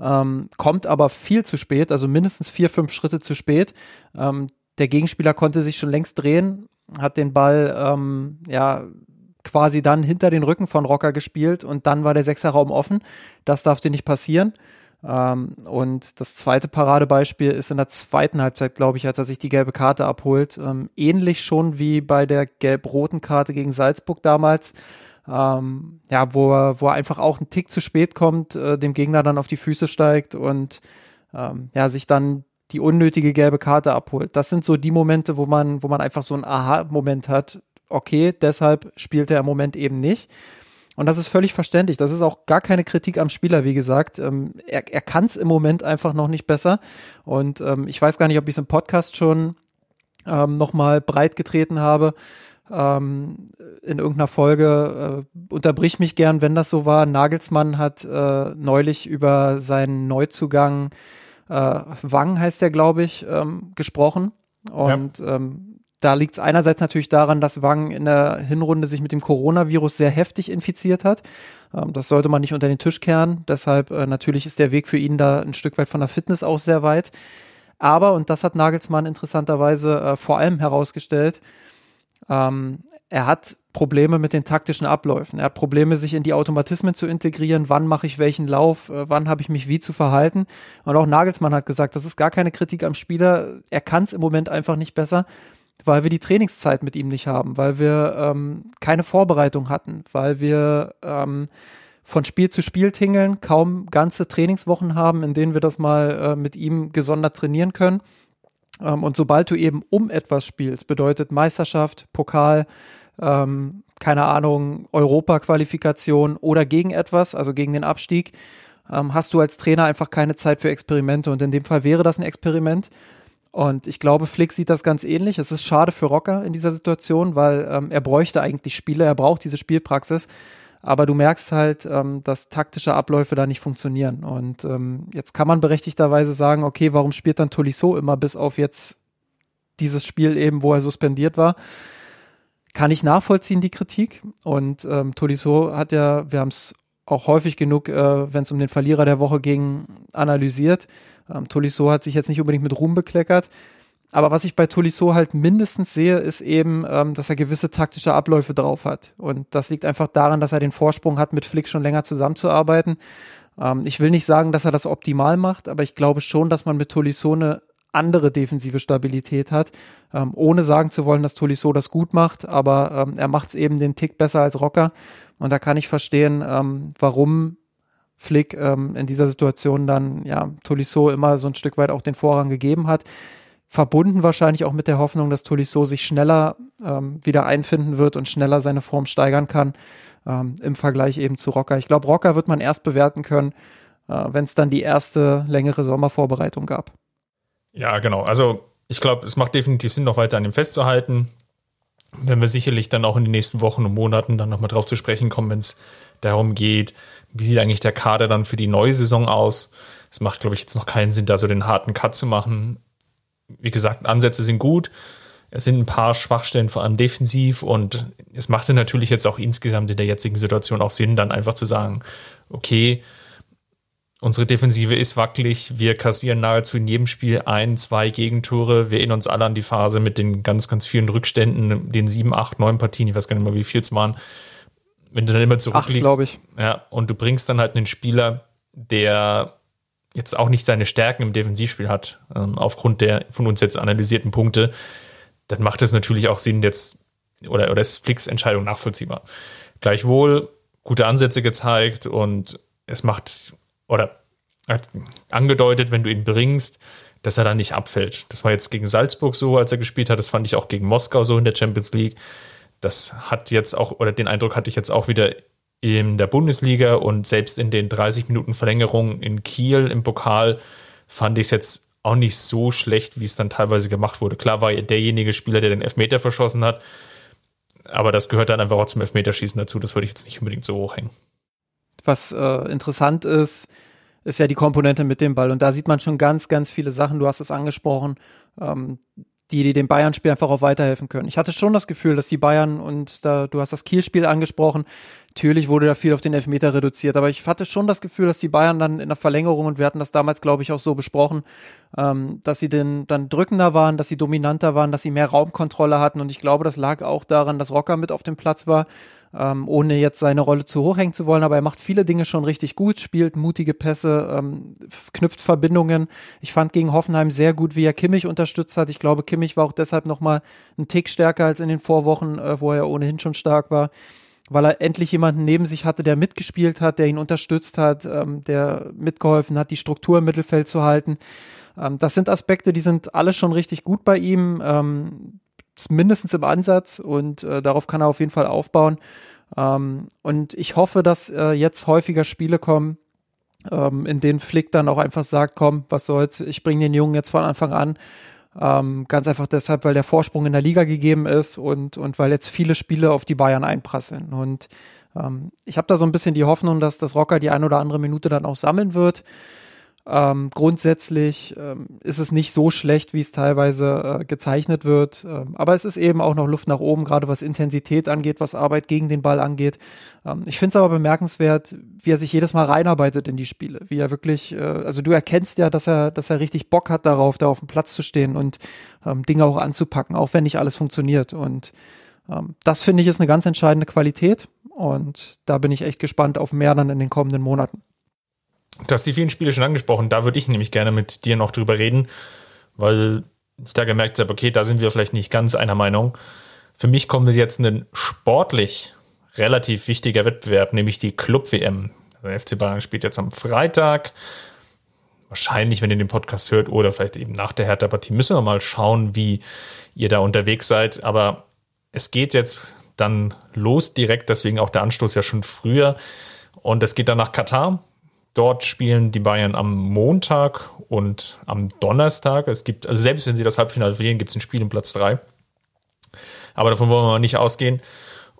ähm, kommt aber viel zu spät, also mindestens vier, fünf Schritte zu spät. Ähm, der Gegenspieler konnte sich schon längst drehen, hat den Ball ähm, ja quasi dann hinter den Rücken von Rocker gespielt und dann war der Sechserraum offen. Das darf dir nicht passieren. Ähm, und das zweite Paradebeispiel ist in der zweiten Halbzeit, glaube ich, als er sich die gelbe Karte abholt. Ähm, ähnlich schon wie bei der gelb-roten Karte gegen Salzburg damals ähm, ja, wo er, wo er einfach auch einen Tick zu spät kommt, äh, dem Gegner dann auf die Füße steigt und ähm, ja, sich dann die unnötige gelbe Karte abholt. Das sind so die Momente, wo man, wo man einfach so einen Aha-Moment hat. Okay, deshalb spielt er im Moment eben nicht. Und das ist völlig verständlich. Das ist auch gar keine Kritik am Spieler, wie gesagt. Ähm, er er kann es im Moment einfach noch nicht besser. Und ähm, ich weiß gar nicht, ob ich es im Podcast schon ähm, nochmal breit getreten habe ähm, in irgendeiner Folge, äh, unterbrich mich gern, wenn das so war. Nagelsmann hat äh, neulich über seinen Neuzugang äh, Wang heißt der, glaube ich, ähm, gesprochen. Und ja. ähm, da liegt es einerseits natürlich daran, dass Wang in der Hinrunde sich mit dem Coronavirus sehr heftig infiziert hat. Ähm, das sollte man nicht unter den Tisch kehren. Deshalb äh, natürlich ist der Weg für ihn da ein Stück weit von der Fitness aus sehr weit. Aber, und das hat Nagelsmann interessanterweise äh, vor allem herausgestellt, ähm, er hat Probleme mit den taktischen Abläufen. Er hat Probleme, sich in die Automatismen zu integrieren. Wann mache ich welchen Lauf? Äh, wann habe ich mich wie zu verhalten? Und auch Nagelsmann hat gesagt, das ist gar keine Kritik am Spieler. Er kann es im Moment einfach nicht besser, weil wir die Trainingszeit mit ihm nicht haben, weil wir ähm, keine Vorbereitung hatten, weil wir ähm, von Spiel zu Spiel tingeln, kaum ganze Trainingswochen haben, in denen wir das mal äh, mit ihm gesondert trainieren können. Ähm, und sobald du eben um etwas spielst, bedeutet Meisterschaft, Pokal, ähm, keine Ahnung, Europa-Qualifikation oder gegen etwas, also gegen den Abstieg, ähm, hast du als Trainer einfach keine Zeit für Experimente. Und in dem Fall wäre das ein Experiment. Und ich glaube, Flick sieht das ganz ähnlich. Es ist schade für Rocker in dieser Situation, weil ähm, er bräuchte eigentlich Spiele, er braucht diese Spielpraxis. Aber du merkst halt, ähm, dass taktische Abläufe da nicht funktionieren. Und ähm, jetzt kann man berechtigterweise sagen, okay, warum spielt dann Tolisso immer bis auf jetzt dieses Spiel eben, wo er suspendiert war? Kann ich nachvollziehen, die Kritik. Und ähm, Tolisso hat ja, wir haben es auch häufig genug, äh, wenn es um den Verlierer der Woche ging, analysiert. Ähm, Tolisso hat sich jetzt nicht unbedingt mit Ruhm bekleckert. Aber was ich bei Tolisso halt mindestens sehe, ist eben, ähm, dass er gewisse taktische Abläufe drauf hat. Und das liegt einfach daran, dass er den Vorsprung hat, mit Flick schon länger zusammenzuarbeiten. Ähm, ich will nicht sagen, dass er das optimal macht, aber ich glaube schon, dass man mit Tolisso eine andere defensive Stabilität hat, ähm, ohne sagen zu wollen, dass Tolisso das gut macht, aber ähm, er macht es eben den Tick besser als Rocker. Und da kann ich verstehen, ähm, warum Flick ähm, in dieser Situation dann ja Tolisso immer so ein Stück weit auch den Vorrang gegeben hat verbunden wahrscheinlich auch mit der Hoffnung, dass Tolisso sich schneller ähm, wieder einfinden wird und schneller seine Form steigern kann ähm, im Vergleich eben zu Rocker. Ich glaube, Rocker wird man erst bewerten können, äh, wenn es dann die erste längere Sommervorbereitung gab. Ja, genau. Also ich glaube, es macht definitiv Sinn, noch weiter an ihm festzuhalten. Wenn wir sicherlich dann auch in den nächsten Wochen und Monaten dann nochmal drauf zu sprechen kommen, wenn es darum geht, wie sieht eigentlich der Kader dann für die neue Saison aus. Es macht, glaube ich, jetzt noch keinen Sinn, da so den harten Cut zu machen wie gesagt, Ansätze sind gut. Es sind ein paar Schwachstellen, vor allem defensiv. Und es machte natürlich jetzt auch insgesamt in der jetzigen Situation auch Sinn, dann einfach zu sagen, okay, unsere Defensive ist wackelig. Wir kassieren nahezu in jedem Spiel ein, zwei Gegentore. Wir erinnern uns alle an die Phase mit den ganz, ganz vielen Rückständen, den sieben, acht, neun Partien. Ich weiß gar nicht mehr, wie viel es waren. Wenn du dann immer zurückliegst. glaube ich. Ja, und du bringst dann halt einen Spieler, der jetzt auch nicht seine Stärken im Defensivspiel hat, ähm, aufgrund der von uns jetzt analysierten Punkte, dann macht es natürlich auch Sinn, jetzt oder, oder ist Flicks Entscheidung nachvollziehbar. Gleichwohl gute Ansätze gezeigt und es macht oder hat angedeutet, wenn du ihn bringst, dass er dann nicht abfällt. Das war jetzt gegen Salzburg so, als er gespielt hat. Das fand ich auch gegen Moskau so in der Champions League. Das hat jetzt auch, oder den Eindruck hatte ich jetzt auch wieder in der Bundesliga und selbst in den 30 Minuten Verlängerung in Kiel im Pokal fand ich es jetzt auch nicht so schlecht, wie es dann teilweise gemacht wurde. Klar war er derjenige Spieler, der den Elfmeter verschossen hat, aber das gehört dann einfach auch zum Elfmeterschießen dazu. Das würde ich jetzt nicht unbedingt so hochhängen. Was äh, interessant ist, ist ja die Komponente mit dem Ball. Und da sieht man schon ganz, ganz viele Sachen. Du hast es angesprochen. Ähm, die, die dem Bayern-Spiel einfach auch weiterhelfen können. Ich hatte schon das Gefühl, dass die Bayern und da, du hast das Kiel-Spiel angesprochen, natürlich wurde da viel auf den Elfmeter reduziert, aber ich hatte schon das Gefühl, dass die Bayern dann in der Verlängerung, und wir hatten das damals, glaube ich, auch so besprochen, ähm, dass sie den, dann drückender waren, dass sie dominanter waren, dass sie mehr Raumkontrolle hatten und ich glaube, das lag auch daran, dass Rocker mit auf dem Platz war ähm, ohne jetzt seine Rolle zu hoch hängen zu wollen, aber er macht viele Dinge schon richtig gut, spielt mutige Pässe, ähm, knüpft Verbindungen. Ich fand gegen Hoffenheim sehr gut, wie er Kimmich unterstützt hat. Ich glaube, Kimmich war auch deshalb nochmal ein Tick stärker als in den Vorwochen, äh, wo er ohnehin schon stark war weil er endlich jemanden neben sich hatte, der mitgespielt hat, der ihn unterstützt hat, ähm, der mitgeholfen hat, die Struktur im Mittelfeld zu halten. Ähm, das sind Aspekte, die sind alle schon richtig gut bei ihm. Ähm, mindestens im Ansatz und äh, darauf kann er auf jeden Fall aufbauen. Ähm, und ich hoffe, dass äh, jetzt häufiger Spiele kommen, ähm, in denen Flick dann auch einfach sagt, komm, was soll's, ich bringe den Jungen jetzt von Anfang an. Ähm, ganz einfach deshalb, weil der Vorsprung in der Liga gegeben ist und, und weil jetzt viele Spiele auf die Bayern einprasseln. Und ähm, ich habe da so ein bisschen die Hoffnung, dass das Rocker die ein oder andere Minute dann auch sammeln wird. Ähm, grundsätzlich ähm, ist es nicht so schlecht, wie es teilweise äh, gezeichnet wird. Ähm, aber es ist eben auch noch Luft nach oben, gerade was Intensität angeht, was Arbeit gegen den Ball angeht. Ähm, ich finde es aber bemerkenswert, wie er sich jedes Mal reinarbeitet in die Spiele. Wie er wirklich, äh, also du erkennst ja, dass er, dass er richtig Bock hat darauf, da auf dem Platz zu stehen und ähm, Dinge auch anzupacken, auch wenn nicht alles funktioniert. Und ähm, das finde ich ist eine ganz entscheidende Qualität. Und da bin ich echt gespannt auf mehr dann in den kommenden Monaten. Du hast die vielen Spiele schon angesprochen, da würde ich nämlich gerne mit dir noch drüber reden, weil ich da gemerkt habe, okay, da sind wir vielleicht nicht ganz einer Meinung. Für mich kommt jetzt ein sportlich relativ wichtiger Wettbewerb, nämlich die Club-WM. Der FC Bayern spielt jetzt am Freitag. Wahrscheinlich, wenn ihr den Podcast hört, oder vielleicht eben nach der Hertha-Partie, müssen wir mal schauen, wie ihr da unterwegs seid. Aber es geht jetzt dann los direkt, deswegen auch der Anstoß ja schon früher. Und es geht dann nach Katar. Dort spielen die Bayern am Montag und am Donnerstag. Es gibt, also selbst wenn sie das Halbfinale verlieren, gibt es ein Spiel um Platz 3. Aber davon wollen wir nicht ausgehen.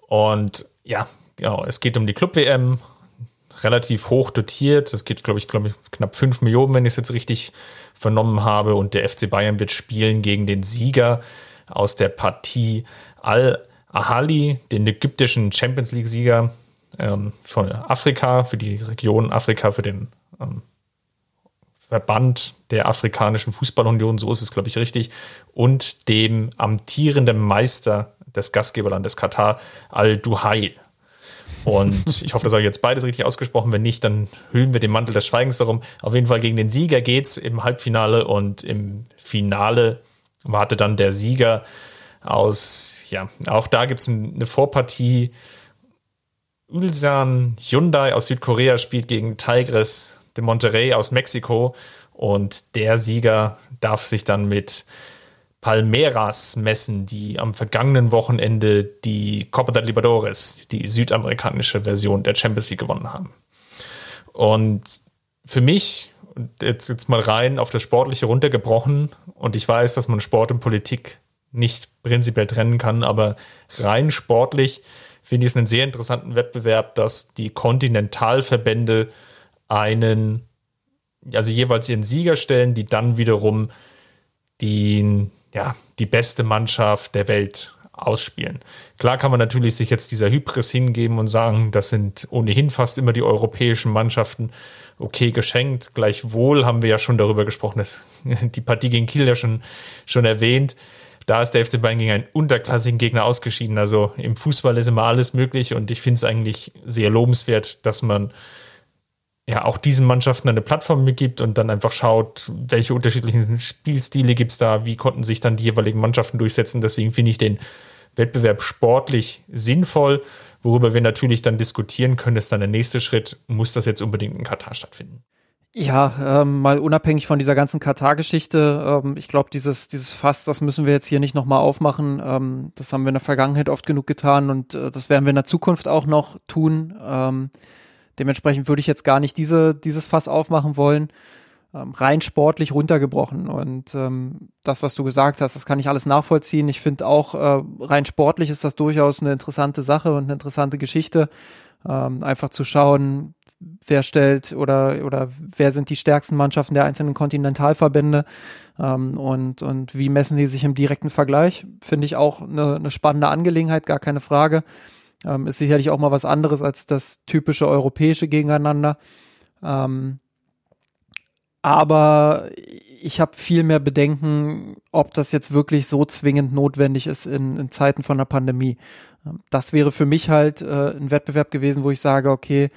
Und ja, genau, es geht um die Club-WM. Relativ hoch dotiert. Es geht, glaube ich, glaube ich, knapp 5 Millionen, wenn ich es jetzt richtig vernommen habe. Und der FC Bayern wird spielen gegen den Sieger aus der Partie Al-Ahali, den ägyptischen Champions League-Sieger ähm, von Afrika, für die Region Afrika, für den ähm, Verband der Afrikanischen Fußballunion, so ist es, glaube ich, richtig, und dem amtierenden Meister des Gastgeberlandes Katar, Al-Duhail. Und ich hoffe, das habe ich jetzt beides richtig ausgesprochen. Wenn nicht, dann hüllen wir den Mantel des Schweigens darum. Auf jeden Fall gegen den Sieger geht es im Halbfinale und im Finale wartet dann der Sieger aus, ja, auch da gibt es eine Vorpartie Ulsan Hyundai aus Südkorea spielt gegen Tigres de Monterrey aus Mexiko und der Sieger darf sich dann mit Palmeiras messen, die am vergangenen Wochenende die Copa de Libertadores, die südamerikanische Version der Champions League gewonnen haben. Und für mich, jetzt, jetzt mal rein auf das Sportliche runtergebrochen, und ich weiß, dass man Sport und Politik nicht prinzipiell trennen kann, aber rein sportlich finde ich es einen sehr interessanten Wettbewerb, dass die Kontinentalverbände einen, also jeweils ihren Sieger stellen, die dann wiederum die, ja, die beste Mannschaft der Welt ausspielen. Klar kann man natürlich sich jetzt dieser Hybris hingeben und sagen, das sind ohnehin fast immer die europäischen Mannschaften. Okay, geschenkt. Gleichwohl haben wir ja schon darüber gesprochen, dass die Partie gegen Kiel ja schon, schon erwähnt da ist der FC Bayern gegen einen unterklassigen Gegner ausgeschieden. Also im Fußball ist immer alles möglich und ich finde es eigentlich sehr lobenswert, dass man ja auch diesen Mannschaften eine Plattform mitgibt und dann einfach schaut, welche unterschiedlichen Spielstile gibt es da, wie konnten sich dann die jeweiligen Mannschaften durchsetzen. Deswegen finde ich den Wettbewerb sportlich sinnvoll. Worüber wir natürlich dann diskutieren können, ist dann der nächste Schritt, muss das jetzt unbedingt in Katar stattfinden? Ja, ähm, mal unabhängig von dieser ganzen Katar-Geschichte, ähm, ich glaube, dieses, dieses Fass, das müssen wir jetzt hier nicht nochmal aufmachen. Ähm, das haben wir in der Vergangenheit oft genug getan und äh, das werden wir in der Zukunft auch noch tun. Ähm, dementsprechend würde ich jetzt gar nicht diese, dieses Fass aufmachen wollen. Ähm, rein sportlich runtergebrochen. Und ähm, das, was du gesagt hast, das kann ich alles nachvollziehen. Ich finde auch, äh, rein sportlich ist das durchaus eine interessante Sache und eine interessante Geschichte. Einfach zu schauen, wer stellt oder, oder wer sind die stärksten Mannschaften der einzelnen Kontinentalverbände ähm, und, und wie messen die sich im direkten Vergleich. Finde ich auch eine, eine spannende Angelegenheit, gar keine Frage. Ähm, ist sicherlich auch mal was anderes als das typische europäische Gegeneinander. Ähm, aber ich habe viel mehr Bedenken, ob das jetzt wirklich so zwingend notwendig ist in, in Zeiten von der Pandemie. Ähm, das wäre für mich halt äh, ein Wettbewerb gewesen, wo ich sage, okay,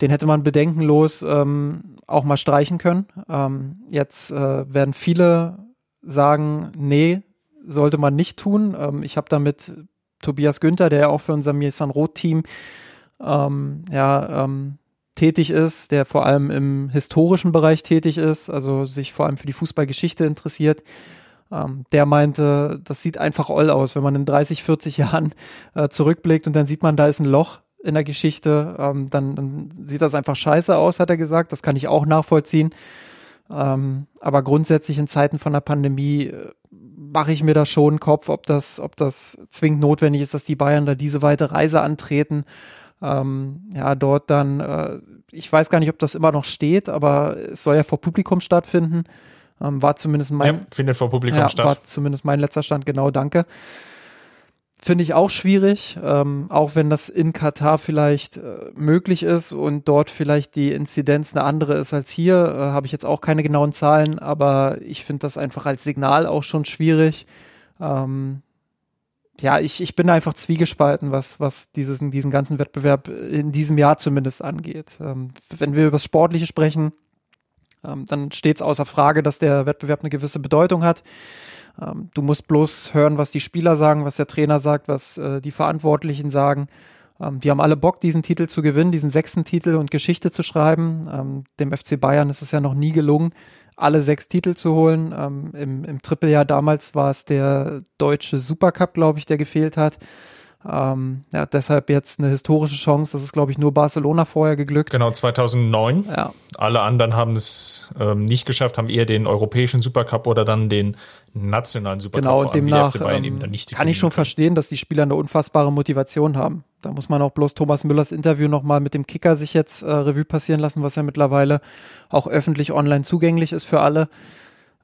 den hätte man bedenkenlos ähm, auch mal streichen können. Ähm, jetzt äh, werden viele sagen, nee, sollte man nicht tun. Ähm, ich habe damit Tobias Günther, der ja auch für unser Misan Rot-Team ähm, ja, ähm, tätig ist, der vor allem im historischen Bereich tätig ist, also sich vor allem für die Fußballgeschichte interessiert. Ähm, der meinte, das sieht einfach all aus, wenn man in 30, 40 Jahren äh, zurückblickt und dann sieht man, da ist ein Loch in der Geschichte, ähm, dann, dann, sieht das einfach scheiße aus, hat er gesagt. Das kann ich auch nachvollziehen. Ähm, aber grundsätzlich in Zeiten von der Pandemie äh, mache ich mir da schon Kopf, ob das, ob das zwingend notwendig ist, dass die Bayern da diese weite Reise antreten. Ähm, ja, dort dann, äh, ich weiß gar nicht, ob das immer noch steht, aber es soll ja vor Publikum stattfinden. Ähm, war zumindest mein. Ja, findet vor Publikum ja, statt. War zumindest mein letzter Stand, genau, danke. Finde ich auch schwierig, ähm, auch wenn das in Katar vielleicht äh, möglich ist und dort vielleicht die Inzidenz eine andere ist als hier, äh, habe ich jetzt auch keine genauen Zahlen, aber ich finde das einfach als Signal auch schon schwierig. Ähm, ja, ich, ich bin einfach zwiegespalten, was, was dieses, diesen ganzen Wettbewerb in diesem Jahr zumindest angeht. Ähm, wenn wir über das Sportliche sprechen, ähm, dann steht es außer Frage, dass der Wettbewerb eine gewisse Bedeutung hat. Ähm, du musst bloß hören, was die Spieler sagen, was der Trainer sagt, was äh, die Verantwortlichen sagen. Ähm, die haben alle Bock, diesen Titel zu gewinnen, diesen sechsten Titel und Geschichte zu schreiben. Ähm, dem FC Bayern ist es ja noch nie gelungen, alle sechs Titel zu holen. Ähm, Im im Trippeljahr damals war es der deutsche Supercup, glaube ich, der gefehlt hat. Ähm, ja, deshalb jetzt eine historische Chance. Das ist, glaube ich, nur Barcelona vorher geglückt. Genau, 2009. Ja. Alle anderen haben es ähm, nicht geschafft, haben eher den europäischen Supercup oder dann den nationalen Supercup. Genau, und demnach ähm, eben dann nicht kann ich schon gewinnen verstehen, dass die Spieler eine unfassbare Motivation haben. Da muss man auch bloß Thomas Müllers Interview nochmal mit dem Kicker sich jetzt äh, Revue passieren lassen, was ja mittlerweile auch öffentlich online zugänglich ist für alle.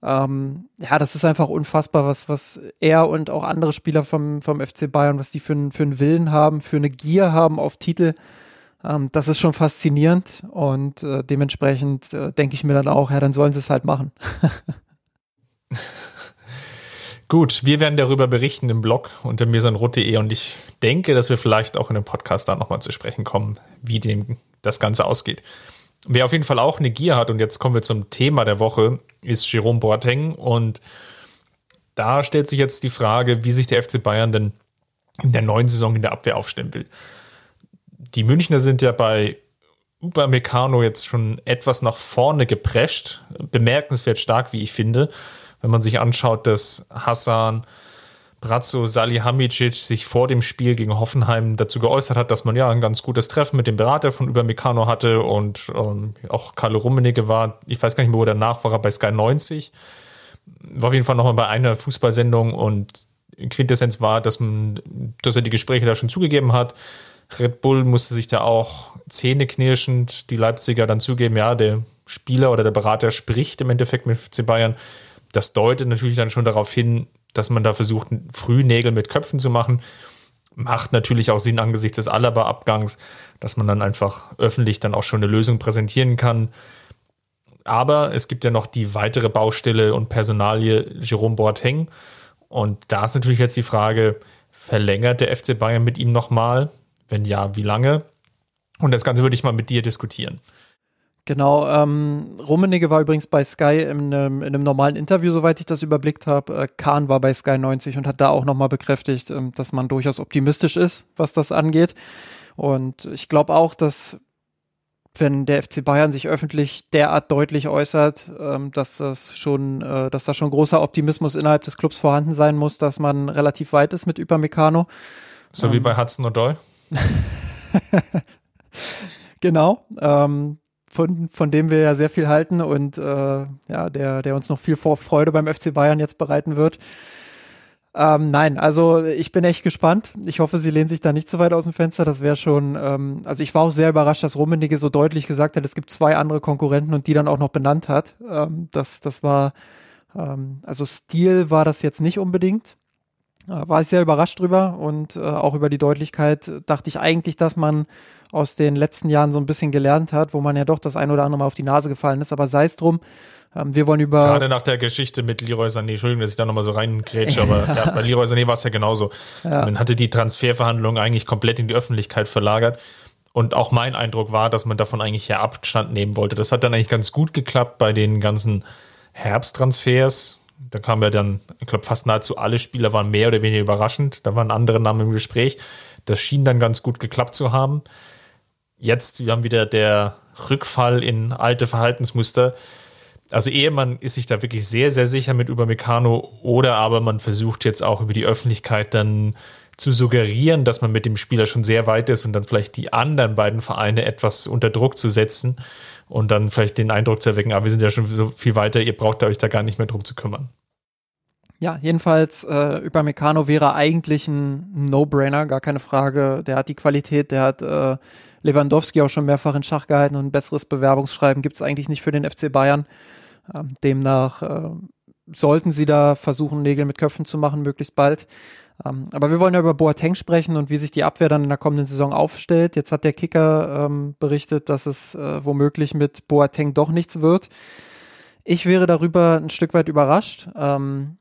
Ähm, ja, das ist einfach unfassbar, was, was er und auch andere Spieler vom, vom FC Bayern, was die für, einen- für einen Willen haben, für eine Gier haben auf Titel. Ähm, das ist schon faszinierend und äh, dementsprechend äh, denke ich mir dann auch, ja, dann sollen sie es halt machen. Gut, wir werden darüber berichten im Blog unter mirsanrot.de und ich denke, dass wir vielleicht auch in dem Podcast da nochmal zu sprechen kommen, wie dem das Ganze ausgeht. Wer auf jeden Fall auch eine Gier hat, und jetzt kommen wir zum Thema der Woche, ist Jerome Boateng. Und da stellt sich jetzt die Frage, wie sich der FC Bayern denn in der neuen Saison in der Abwehr aufstellen will. Die Münchner sind ja bei Upamecano jetzt schon etwas nach vorne geprescht. Bemerkenswert stark, wie ich finde. Wenn man sich anschaut, dass Hassan, Brazzo, Salihamidzic sich vor dem Spiel gegen Hoffenheim dazu geäußert hat, dass man ja ein ganz gutes Treffen mit dem Berater von Upamecano hatte und ähm, auch Carlo Rummenigge war, ich weiß gar nicht mehr, wo danach war, bei Sky 90. War auf jeden Fall nochmal bei einer Fußballsendung und Quintessenz war, dass, man, dass er die Gespräche da schon zugegeben hat. Red Bull musste sich da auch zähneknirschend die Leipziger dann zugeben, ja, der Spieler oder der Berater spricht im Endeffekt mit FC Bayern. Das deutet natürlich dann schon darauf hin, dass man da versucht, früh Nägel mit Köpfen zu machen. Macht natürlich auch Sinn angesichts des Alaba-Abgangs, dass man dann einfach öffentlich dann auch schon eine Lösung präsentieren kann. Aber es gibt ja noch die weitere Baustelle und Personalie Jerome Boateng. Und da ist natürlich jetzt die Frage, verlängert der FC Bayern mit ihm nochmal? Wenn ja, wie lange? Und das Ganze würde ich mal mit dir diskutieren. Genau, ähm, Rummenigge war übrigens bei Sky in einem, in einem normalen Interview, soweit ich das überblickt habe. Äh, Kahn war bei Sky 90 und hat da auch nochmal bekräftigt, ähm, dass man durchaus optimistisch ist, was das angeht. Und ich glaube auch, dass wenn der FC Bayern sich öffentlich derart deutlich äußert, ähm, dass das schon, äh, dass da schon großer Optimismus innerhalb des Clubs vorhanden sein muss, dass man relativ weit ist mit Upamecano. So wie bei Hudson O'Doy. Genau, ähm, von, von dem wir ja sehr viel halten und äh, ja, der, der uns noch viel Vor Freude beim FC Bayern jetzt bereiten wird. Ähm, nein, also ich bin echt gespannt. Ich hoffe, sie lehnen sich da nicht zu weit aus dem Fenster. Das wäre schon, ähm, also ich war auch sehr überrascht, dass Rummenigge so deutlich gesagt hat, es gibt zwei andere Konkurrenten und die dann auch noch benannt hat. Ähm, das, das war, ähm, also Stil war das jetzt nicht unbedingt. Äh, War ich sehr überrascht drüber und äh, auch über die Deutlichkeit äh, dachte ich eigentlich, dass man aus den letzten Jahren so ein bisschen gelernt hat, wo man ja doch das ein oder andere Mal auf die Nase gefallen ist. Aber sei es drum, ähm, wir wollen über. Gerade nach der Geschichte mit Leroy Sané, Entschuldigung, dass ich da nochmal so reingrätsche, aber ja, bei Leroy Sané war es ja genauso. Man hatte die Transferverhandlungen eigentlich komplett in die Öffentlichkeit verlagert. Und auch mein Eindruck war, dass man davon eigentlich ja Abstand nehmen wollte. Das hat dann eigentlich ganz gut geklappt bei den ganzen Herbsttransfers. Da kamen ja dann, ich glaube, fast nahezu alle Spieler waren mehr oder weniger überraschend. Da waren andere Namen im Gespräch. Das schien dann ganz gut geklappt zu haben. Jetzt wir haben wieder der Rückfall in alte Verhaltensmuster. Also ehe man ist sich da wirklich sehr, sehr sicher mit über Meccano oder aber man versucht jetzt auch über die Öffentlichkeit dann zu suggerieren, dass man mit dem Spieler schon sehr weit ist und dann vielleicht die anderen beiden Vereine etwas unter Druck zu setzen und dann vielleicht den Eindruck zu erwecken, aber wir sind ja schon so viel weiter, ihr braucht euch da gar nicht mehr drum zu kümmern. Ja, jedenfalls äh, über Meccano wäre eigentlich ein No-Brainer, gar keine Frage. Der hat die Qualität, der hat äh, Lewandowski auch schon mehrfach in Schach gehalten und ein besseres Bewerbungsschreiben gibt es eigentlich nicht für den FC Bayern. Ähm, demnach äh, sollten sie da versuchen, Nägel mit Köpfen zu machen, möglichst bald. Ähm, aber wir wollen ja über Boateng sprechen und wie sich die Abwehr dann in der kommenden Saison aufstellt. Jetzt hat der Kicker ähm, berichtet, dass es äh, womöglich mit Boateng doch nichts wird. Ich wäre darüber ein Stück weit überrascht. Ähm,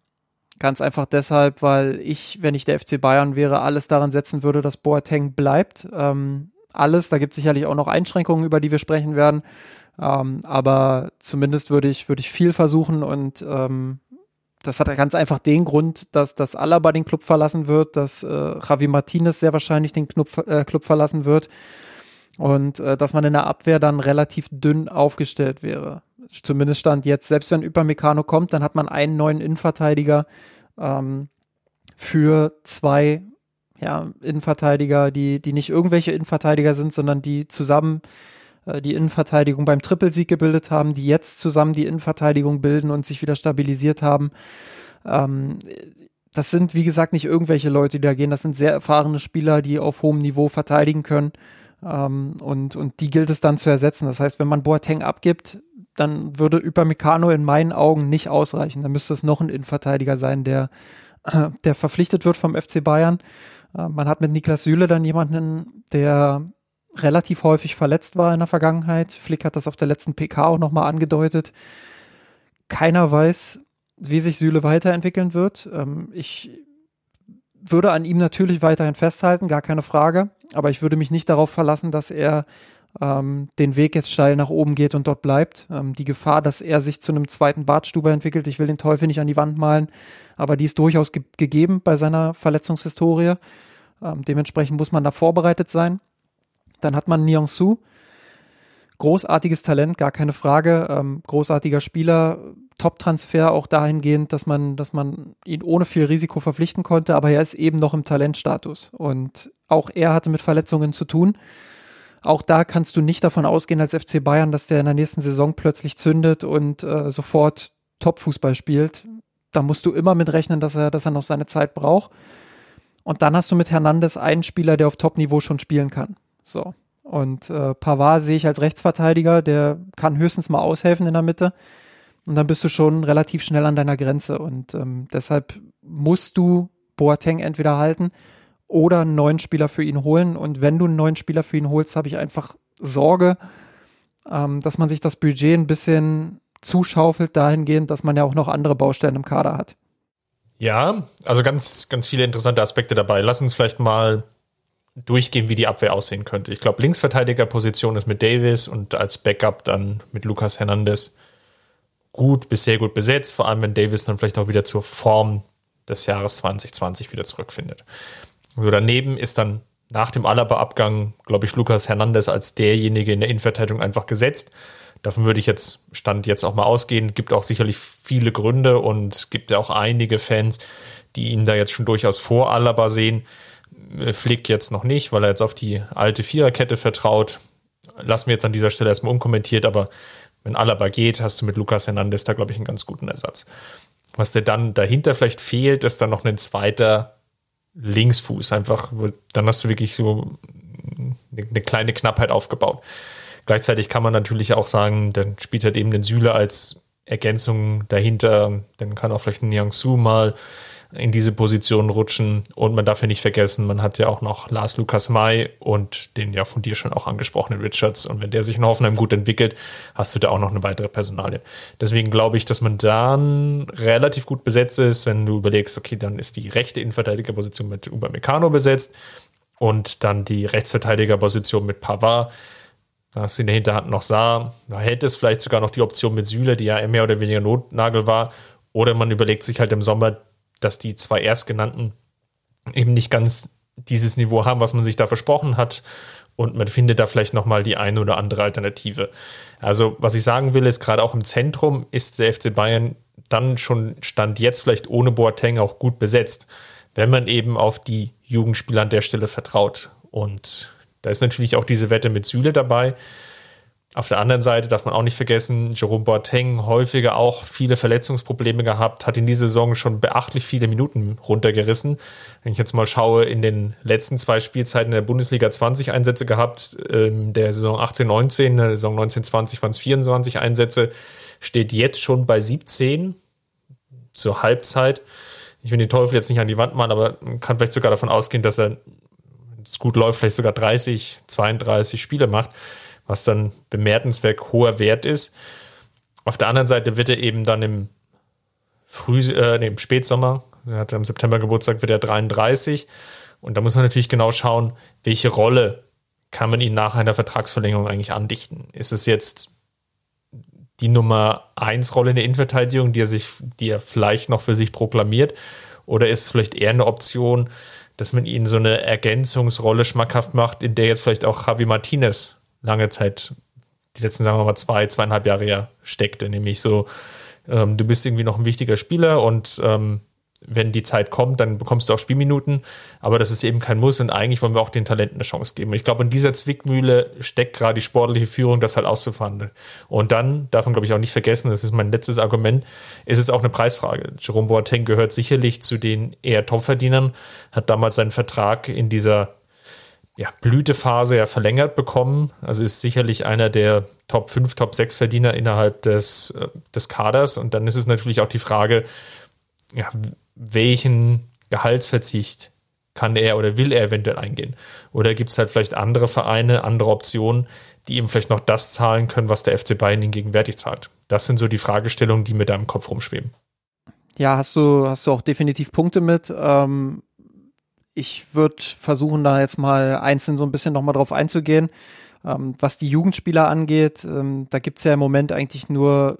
Ganz einfach deshalb, weil ich, wenn ich der FC Bayern wäre, alles daran setzen würde, dass Boateng bleibt. Ähm, alles, da gibt es sicherlich auch noch Einschränkungen, über die wir sprechen werden. Ähm, aber zumindest würde ich, würde ich viel versuchen und ähm, das hat ganz einfach den Grund, dass, dass Alaba den Club verlassen wird, dass äh, Javi Martinez sehr wahrscheinlich den Club, äh, Club verlassen wird und äh, dass man in der Abwehr dann relativ dünn aufgestellt wäre. Zumindest stand jetzt, selbst wenn Upamecano kommt, dann hat man einen neuen Innenverteidiger ähm, für zwei ja, Innenverteidiger, die, die nicht irgendwelche Innenverteidiger sind, sondern die zusammen die Innenverteidigung beim Trippelsieg gebildet haben, die jetzt zusammen die Innenverteidigung bilden und sich wieder stabilisiert haben. Ähm, das sind, wie gesagt, nicht irgendwelche Leute, die da gehen. Das sind sehr erfahrene Spieler, die auf hohem Niveau verteidigen können. Ähm, und, und die gilt es dann zu ersetzen. Das heißt, wenn man Boateng abgibt, dann würde Upamecano in meinen Augen nicht ausreichen. Dann müsste es noch ein Innenverteidiger sein, der, äh, der verpflichtet wird vom FC Bayern. Äh, man hat mit Niklas Süle dann jemanden, der relativ häufig verletzt war in der Vergangenheit. Flick hat das auf der letzten PK auch nochmal angedeutet. Keiner weiß, wie sich Süle weiterentwickeln wird. Ähm, ich würde an ihm natürlich weiterhin festhalten, gar keine Frage. Aber ich würde mich nicht darauf verlassen, dass er ähm, den Weg jetzt steil nach oben geht und dort bleibt. Ähm, die Gefahr, dass er sich zu einem zweiten Bartstuber entwickelt, ich will den Teufel nicht an die Wand malen, aber die ist durchaus ge gegeben bei seiner Verletzungshistorie. Ähm, dementsprechend muss man da vorbereitet sein. Dann hat man Nyong Su. Großartiges Talent, gar keine Frage. Ähm, großartiger Spieler, Top-Transfer auch dahingehend, dass man, dass man ihn ohne viel Risiko verpflichten konnte, aber er ist eben noch im Talentstatus. Und auch er hatte mit Verletzungen zu tun. Auch da kannst du nicht davon ausgehen als FC Bayern, dass der in der nächsten Saison plötzlich zündet und äh, sofort Top-Fußball spielt. Da musst du immer mit rechnen, dass er, dass er noch seine Zeit braucht. Und dann hast du mit Hernandez einen Spieler, der auf Top-Niveau schon spielen kann. So. Und äh, Pavard sehe ich als Rechtsverteidiger, der kann höchstens mal aushelfen in der Mitte. Und dann bist du schon relativ schnell an deiner Grenze. Und ähm, deshalb musst du Boateng entweder halten oder einen neuen Spieler für ihn holen. Und wenn du einen neuen Spieler für ihn holst, habe ich einfach Sorge, ähm, dass man sich das Budget ein bisschen zuschaufelt, dahingehend, dass man ja auch noch andere Baustellen im Kader hat. Ja, also ganz, ganz viele interessante Aspekte dabei. Lass uns vielleicht mal durchgehen, wie die Abwehr aussehen könnte. Ich glaube, Linksverteidigerposition ist mit Davis und als Backup dann mit Lucas Hernandez gut bis sehr gut besetzt, vor allem wenn Davis dann vielleicht auch wieder zur Form des Jahres 2020 wieder zurückfindet. So daneben ist dann nach dem Alaba-Abgang, glaube ich, Lucas Hernandez als derjenige in der Innenverteidigung einfach gesetzt. Davon würde ich jetzt Stand jetzt auch mal ausgehen. Gibt auch sicherlich viele Gründe und gibt ja auch einige Fans, die ihn da jetzt schon durchaus vor Alaba sehen. Flick jetzt noch nicht, weil er jetzt auf die alte Viererkette vertraut. Lassen wir jetzt an dieser Stelle erstmal unkommentiert, aber wenn Alaba geht, hast du mit Lucas Hernandez da, glaube ich, einen ganz guten Ersatz. Was dir dann dahinter vielleicht fehlt, ist dann noch ein zweiter Linksfuß. Einfach, dann hast du wirklich so eine kleine Knappheit aufgebaut. Gleichzeitig kann man natürlich auch sagen, dann spielt halt eben den Süle als Ergänzung dahinter. Dann kann auch vielleicht ein Yang Su mal in diese Position rutschen. Und man darf ja nicht vergessen, man hat ja auch noch Lars Lukas May und den ja von dir schon auch angesprochenen Richards. Und wenn der sich in Hoffenheim gut entwickelt, hast du da auch noch eine weitere Personalie. Deswegen glaube ich, dass man dann relativ gut besetzt ist, wenn du überlegst, okay, dann ist die rechte Innenverteidigerposition mit Upamecano besetzt und dann die Rechtsverteidigerposition mit Pavard. Da hast du in der Hinterhand noch Saar. Da hätte es vielleicht sogar noch die Option mit Süle, die ja mehr oder weniger Notnagel war. Oder man überlegt sich halt im Sommer dass die zwei Erstgenannten eben nicht ganz dieses Niveau haben, was man sich da versprochen hat. Und man findet da vielleicht nochmal die eine oder andere Alternative. Also, was ich sagen will, ist gerade auch im Zentrum ist der FC Bayern dann schon Stand jetzt vielleicht ohne Boateng auch gut besetzt, wenn man eben auf die Jugendspieler an der Stelle vertraut. Und da ist natürlich auch diese Wette mit Süle dabei. Auf der anderen Seite darf man auch nicht vergessen, Jerome Boateng häufiger auch viele Verletzungsprobleme gehabt, hat in dieser Saison schon beachtlich viele Minuten runtergerissen. Wenn ich jetzt mal schaue, in den letzten zwei Spielzeiten der Bundesliga 20 Einsätze gehabt, in der Saison 18, 19, der Saison 19, 20 waren es 24 Einsätze, steht jetzt schon bei 17 zur Halbzeit. Ich will den Teufel jetzt nicht an die Wand machen, aber man kann vielleicht sogar davon ausgehen, dass er, wenn es gut läuft, vielleicht sogar 30, 32 Spiele macht was dann bemerkenswert hoher Wert ist. Auf der anderen Seite wird er eben dann im Früh, äh, nee, im Spätsommer, er hat im September Geburtstag, wird er 33. Und da muss man natürlich genau schauen, welche Rolle kann man ihn nach einer Vertragsverlängerung eigentlich andichten. Ist es jetzt die Nummer 1 Rolle in der Innenverteidigung, die er sich, die er vielleicht noch für sich proklamiert? Oder ist es vielleicht eher eine Option, dass man ihnen so eine Ergänzungsrolle schmackhaft macht, in der jetzt vielleicht auch Javi Martinez lange Zeit, die letzten, sagen wir mal, zwei, zweieinhalb Jahre ja steckte, nämlich so, ähm, du bist irgendwie noch ein wichtiger Spieler und ähm, wenn die Zeit kommt, dann bekommst du auch Spielminuten, aber das ist eben kein Muss und eigentlich wollen wir auch den Talenten eine Chance geben. ich glaube, in dieser Zwickmühle steckt gerade die sportliche Führung, das halt auszuverhandeln. Und dann darf man, glaube ich, auch nicht vergessen, das ist mein letztes Argument, ist es auch eine Preisfrage. Jerome Boateng gehört sicherlich zu den eher Topverdienern, hat damals seinen Vertrag in dieser ja, Blütephase ja verlängert bekommen, also ist sicherlich einer der Top 5, Top 6 Verdiener innerhalb des, äh, des Kaders und dann ist es natürlich auch die Frage, ja, welchen Gehaltsverzicht kann er oder will er eventuell eingehen? Oder gibt es halt vielleicht andere Vereine, andere Optionen, die ihm vielleicht noch das zahlen können, was der FC Bayern ihm gegenwärtig zahlt? Das sind so die Fragestellungen, die mir da im Kopf rumschweben. Ja, hast du, hast du auch definitiv Punkte mit. Ähm, ich würde versuchen, da jetzt mal einzeln so ein bisschen nochmal drauf einzugehen. Ähm, was die Jugendspieler angeht, ähm, da gibt es ja im Moment eigentlich nur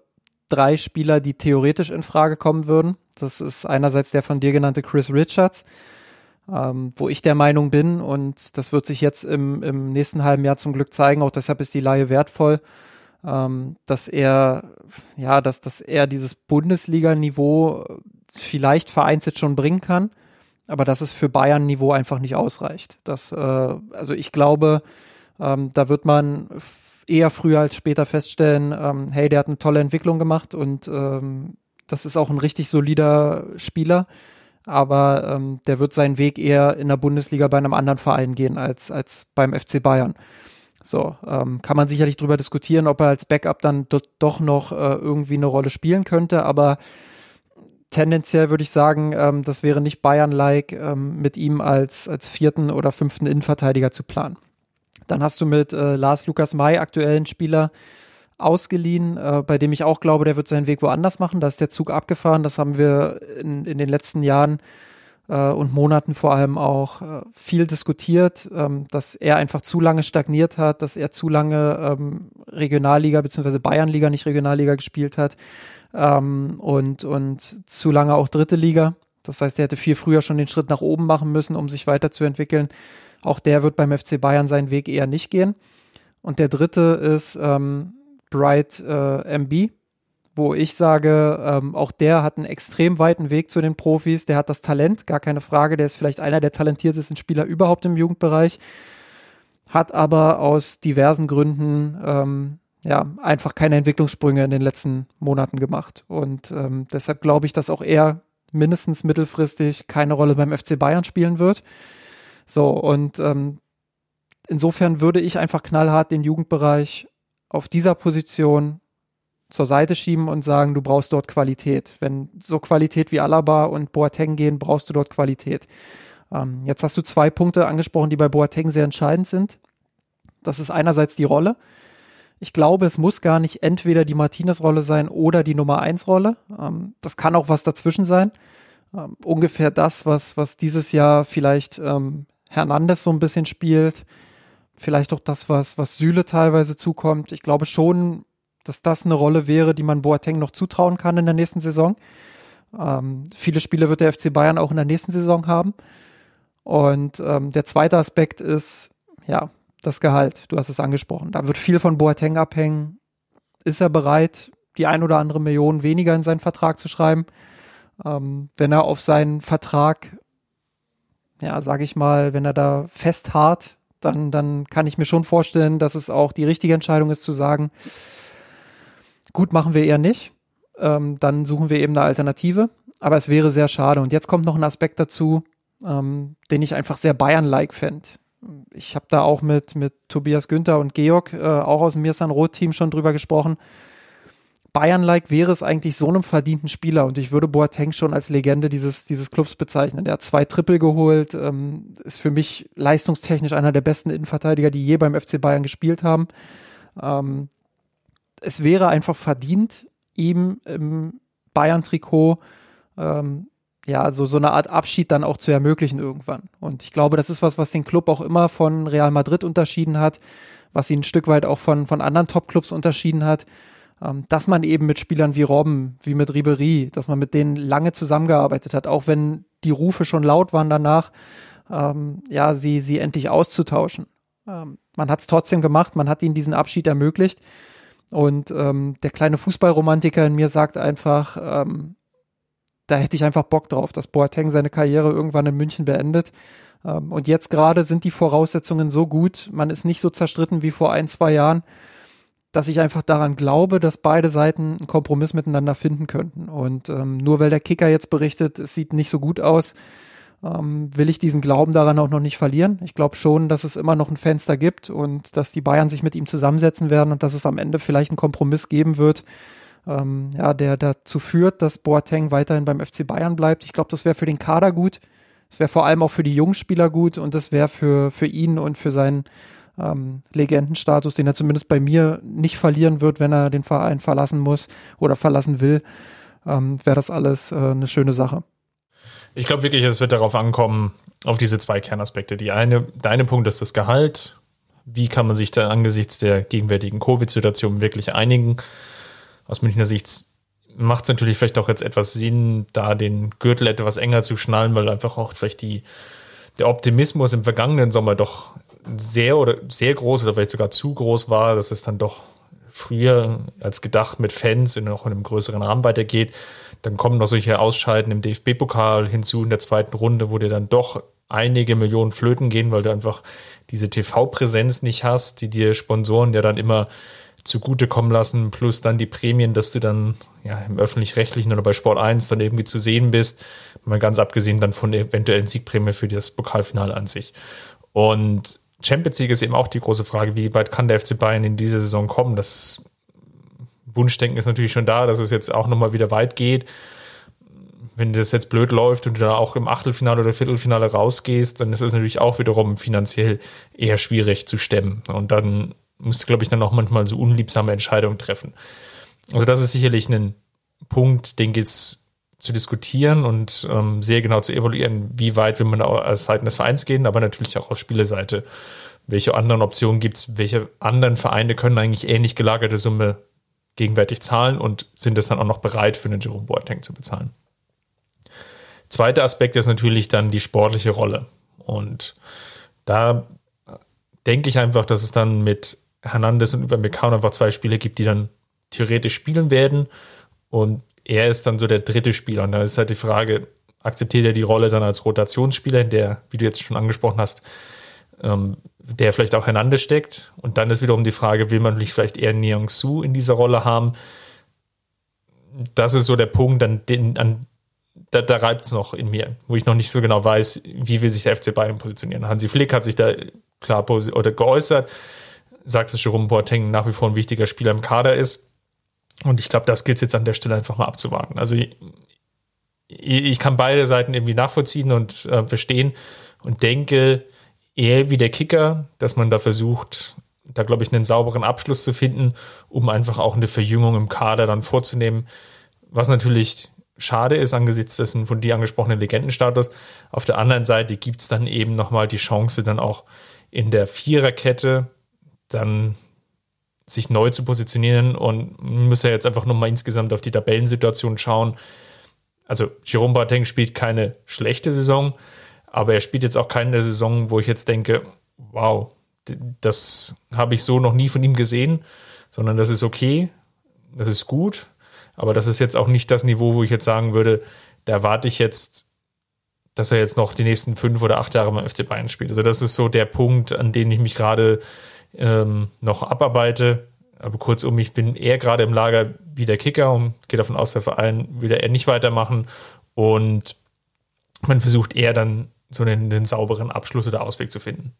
drei Spieler, die theoretisch in Frage kommen würden. Das ist einerseits der von dir genannte Chris Richards, ähm, wo ich der Meinung bin, und das wird sich jetzt im, im nächsten halben Jahr zum Glück zeigen, auch deshalb ist die Laie wertvoll, ähm, dass er, ja, dass, dass er dieses Bundesliga-Niveau vielleicht vereinzelt schon bringen kann, aber dass es für Bayern-Niveau einfach nicht ausreicht. Das, äh, also ich glaube, ähm, da wird man eher früher als später feststellen, ähm, hey, der hat eine tolle Entwicklung gemacht und ähm, das ist auch ein richtig solider Spieler. Aber ähm, der wird seinen Weg eher in der Bundesliga bei einem anderen Verein gehen als, als beim FC Bayern. So, ähm, kann man sicherlich drüber diskutieren, ob er als Backup dann do doch noch äh, irgendwie eine Rolle spielen könnte, aber tendenziell würde ich sagen, ähm, das wäre nicht Bayern-like, ähm, mit ihm als, als vierten oder fünften Innenverteidiger zu planen. Dann hast du mit äh, Lars Lukas May aktuellen Spieler ausgeliehen, äh, bei dem ich auch glaube, der wird seinen Weg woanders machen. Da ist der Zug abgefahren. Das haben wir in, in den letzten Jahren äh, und Monaten vor allem auch äh, viel diskutiert, ähm, dass er einfach zu lange stagniert hat, dass er zu lange ähm, Regionalliga bzw. Bayernliga, nicht Regionalliga gespielt hat ähm, und, und zu lange auch dritte Liga. Das heißt, er hätte viel früher schon den Schritt nach oben machen müssen, um sich weiterzuentwickeln. Auch der wird beim FC Bayern seinen Weg eher nicht gehen. Und der dritte ist ähm, Bright äh, MB, wo ich sage, ähm, auch der hat einen extrem weiten Weg zu den Profis. Der hat das Talent, gar keine Frage. Der ist vielleicht einer der talentiertesten Spieler überhaupt im Jugendbereich. Hat aber aus diversen Gründen ähm, ja einfach keine Entwicklungssprünge in den letzten Monaten gemacht. Und ähm, deshalb glaube ich, dass auch er mindestens mittelfristig keine Rolle beim FC Bayern spielen wird. So, und ähm, insofern würde ich einfach knallhart den Jugendbereich auf dieser Position zur Seite schieben und sagen, du brauchst dort Qualität. Wenn so Qualität wie Alaba und Boateng gehen, brauchst du dort Qualität. Ähm, jetzt hast du zwei Punkte angesprochen, die bei Boateng sehr entscheidend sind. Das ist einerseits die Rolle. Ich glaube, es muss gar nicht entweder die Martinez-Rolle sein oder die Nummer 1-Rolle. Ähm, das kann auch was dazwischen sein. Ähm, ungefähr das, was, was dieses Jahr vielleicht ähm, Hernandez so ein bisschen spielt. Vielleicht auch das, was, was Süle teilweise zukommt. Ich glaube schon, dass das eine Rolle wäre, die man Boateng noch zutrauen kann in der nächsten Saison. Ähm, viele Spiele wird der FC Bayern auch in der nächsten Saison haben. Und ähm, der zweite Aspekt ist, ja, das Gehalt. Du hast es angesprochen. Da wird viel von Boateng abhängen. Ist er bereit, die ein oder andere Million weniger in seinen Vertrag zu schreiben? Ähm, wenn er auf seinen Vertrag ja, sage ich mal, wenn er da festharrt, dann, dann kann ich mir schon vorstellen, dass es auch die richtige Entscheidung ist zu sagen, gut, machen wir eher nicht. Ähm, dann suchen wir eben eine Alternative. Aber es wäre sehr schade. Und jetzt kommt noch ein Aspekt dazu, ähm, den ich einfach sehr Bayern-like fände. Ich habe da auch mit, mit Tobias Günther und Georg, äh, auch aus dem Mirsan Roth-Team, schon drüber gesprochen. Bayern-like wäre es eigentlich so einem verdienten Spieler und ich würde Boateng schon als Legende dieses, dieses Clubs bezeichnen. Der hat zwei Triple geholt, ähm, ist für mich leistungstechnisch einer der besten Innenverteidiger, die je beim FC Bayern gespielt haben. Ähm, es wäre einfach verdient, ihm im Bayern-Trikot ähm, ja, so, so eine Art Abschied dann auch zu ermöglichen irgendwann. Und ich glaube, das ist was, was den Club auch immer von Real Madrid unterschieden hat, was ihn ein Stück weit auch von, von anderen Top-Clubs unterschieden hat ähm, dass man eben mit Spielern wie Robben, wie mit Ribery, dass man mit denen lange zusammengearbeitet hat, auch wenn die Rufe schon laut waren danach, ähm, ja, sie, sie endlich auszutauschen. Ähm, man hat es trotzdem gemacht, man hat ihnen diesen Abschied ermöglicht. Und ähm, der kleine Fußballromantiker in mir sagt einfach, ähm, da hätte ich einfach Bock drauf, dass Boateng seine Karriere irgendwann in München beendet. Ähm, und jetzt gerade sind die Voraussetzungen so gut, man ist nicht so zerstritten wie vor ein, zwei Jahren, dass ich einfach daran glaube, dass beide Seiten einen Kompromiss miteinander finden könnten. Und ähm, nur weil der Kicker jetzt berichtet, es sieht nicht so gut aus, ähm, will ich diesen Glauben daran auch noch nicht verlieren. Ich glaube schon, dass es immer noch ein Fenster gibt und dass die Bayern sich mit ihm zusammensetzen werden und dass es am Ende vielleicht einen Kompromiss geben wird, ähm, ja, der dazu führt, dass Boateng weiterhin beim FC Bayern bleibt. Ich glaube, das wäre für den Kader gut. Es wäre vor allem auch für die Jungspieler gut und das wäre für, für ihn und für seinen ähm, Legendenstatus, den er zumindest bei mir nicht verlieren wird, wenn er den Verein verlassen muss oder verlassen will, ähm, wäre das alles äh, eine schöne Sache. Ich glaube wirklich, es wird darauf ankommen, auf diese zwei Kernaspekte. Die eine, der eine Punkt ist das Gehalt. Wie kann man sich da angesichts der gegenwärtigen Covid-Situation wirklich einigen? Aus Münchner Sicht macht es natürlich vielleicht auch jetzt etwas Sinn, da den Gürtel etwas enger zu schnallen, weil einfach auch vielleicht die, der Optimismus im vergangenen Sommer doch sehr oder sehr groß oder vielleicht sogar zu groß war, dass es dann doch früher als gedacht mit Fans in, auch in einem größeren Rahmen weitergeht. Dann kommen noch solche Ausscheiden im DFB-Pokal hinzu in der zweiten Runde, wo dir dann doch einige Millionen Flöten gehen, weil du einfach diese TV-Präsenz nicht hast, die dir Sponsoren ja dann immer zugutekommen lassen, plus dann die Prämien, dass du dann ja im öffentlich-rechtlichen oder bei Sport 1 dann irgendwie zu sehen bist, mal ganz abgesehen dann von eventuellen Siegprämie für das Pokalfinale an sich. Und Champions League ist eben auch die große Frage, wie weit kann der FC Bayern in diese Saison kommen? Das Wunschdenken ist natürlich schon da, dass es jetzt auch nochmal wieder weit geht. Wenn das jetzt blöd läuft und du da auch im Achtelfinale oder Viertelfinale rausgehst, dann ist es natürlich auch wiederum finanziell eher schwierig zu stemmen. Und dann musst du, glaube ich, dann auch manchmal so unliebsame Entscheidungen treffen. Also das ist sicherlich ein Punkt, den gilt es zu diskutieren und ähm, sehr genau zu evaluieren, wie weit will man als Seiten des Vereins gehen, aber natürlich auch aus Spieleseite. Welche anderen Optionen gibt es? Welche anderen Vereine können eigentlich ähnlich gelagerte Summe gegenwärtig zahlen und sind es dann auch noch bereit, für einen Jerome Boateng zu bezahlen? Zweiter Aspekt ist natürlich dann die sportliche Rolle. Und da denke ich einfach, dass es dann mit Hernandez und Upamecano einfach zwei Spieler gibt, die dann theoretisch spielen werden. Und er ist dann so der dritte Spieler. Und da ist halt die Frage, akzeptiert er die Rolle dann als Rotationsspieler, in der, wie du jetzt schon angesprochen hast, ähm, der vielleicht auch Hernandez steckt. Und dann ist wiederum die Frage, will man vielleicht eher Niang Su in dieser Rolle haben? Das ist so der Punkt, an, den, an da, da reibt es noch in mir, wo ich noch nicht so genau weiß, wie will sich der FC Bayern positionieren. Hansi Flick hat sich da klar oder geäußert, sagt, dass Jerome Boateng nach wie vor ein wichtiger Spieler im Kader ist. Und ich glaube, das gilt jetzt an der Stelle einfach mal abzuwarten. Also ich, ich kann beide Seiten irgendwie nachvollziehen und äh, verstehen und denke eher wie der Kicker, dass man da versucht, da glaube ich einen sauberen Abschluss zu finden, um einfach auch eine Verjüngung im Kader dann vorzunehmen, was natürlich schade ist angesichts dessen von dir angesprochenen Legendenstatus. Auf der anderen Seite gibt es dann eben nochmal die Chance, dann auch in der Viererkette dann sich neu zu positionieren und muss ja jetzt einfach nochmal insgesamt auf die Tabellensituation schauen. Also Jerome Boateng spielt keine schlechte Saison, aber er spielt jetzt auch keine Saison, wo ich jetzt denke, wow, das habe ich so noch nie von ihm gesehen, sondern das ist okay, das ist gut, aber das ist jetzt auch nicht das Niveau, wo ich jetzt sagen würde, da erwarte ich jetzt, dass er jetzt noch die nächsten fünf oder acht Jahre beim FC Bayern spielt. Also das ist so der Punkt, an dem ich mich gerade ähm, noch abarbeite. Aber kurzum, ich bin eher gerade im Lager wie der Kicker und gehe davon aus, der Verein will er nicht weitermachen. Und man versucht eher dann so einen, einen sauberen Abschluss oder Ausweg zu finden.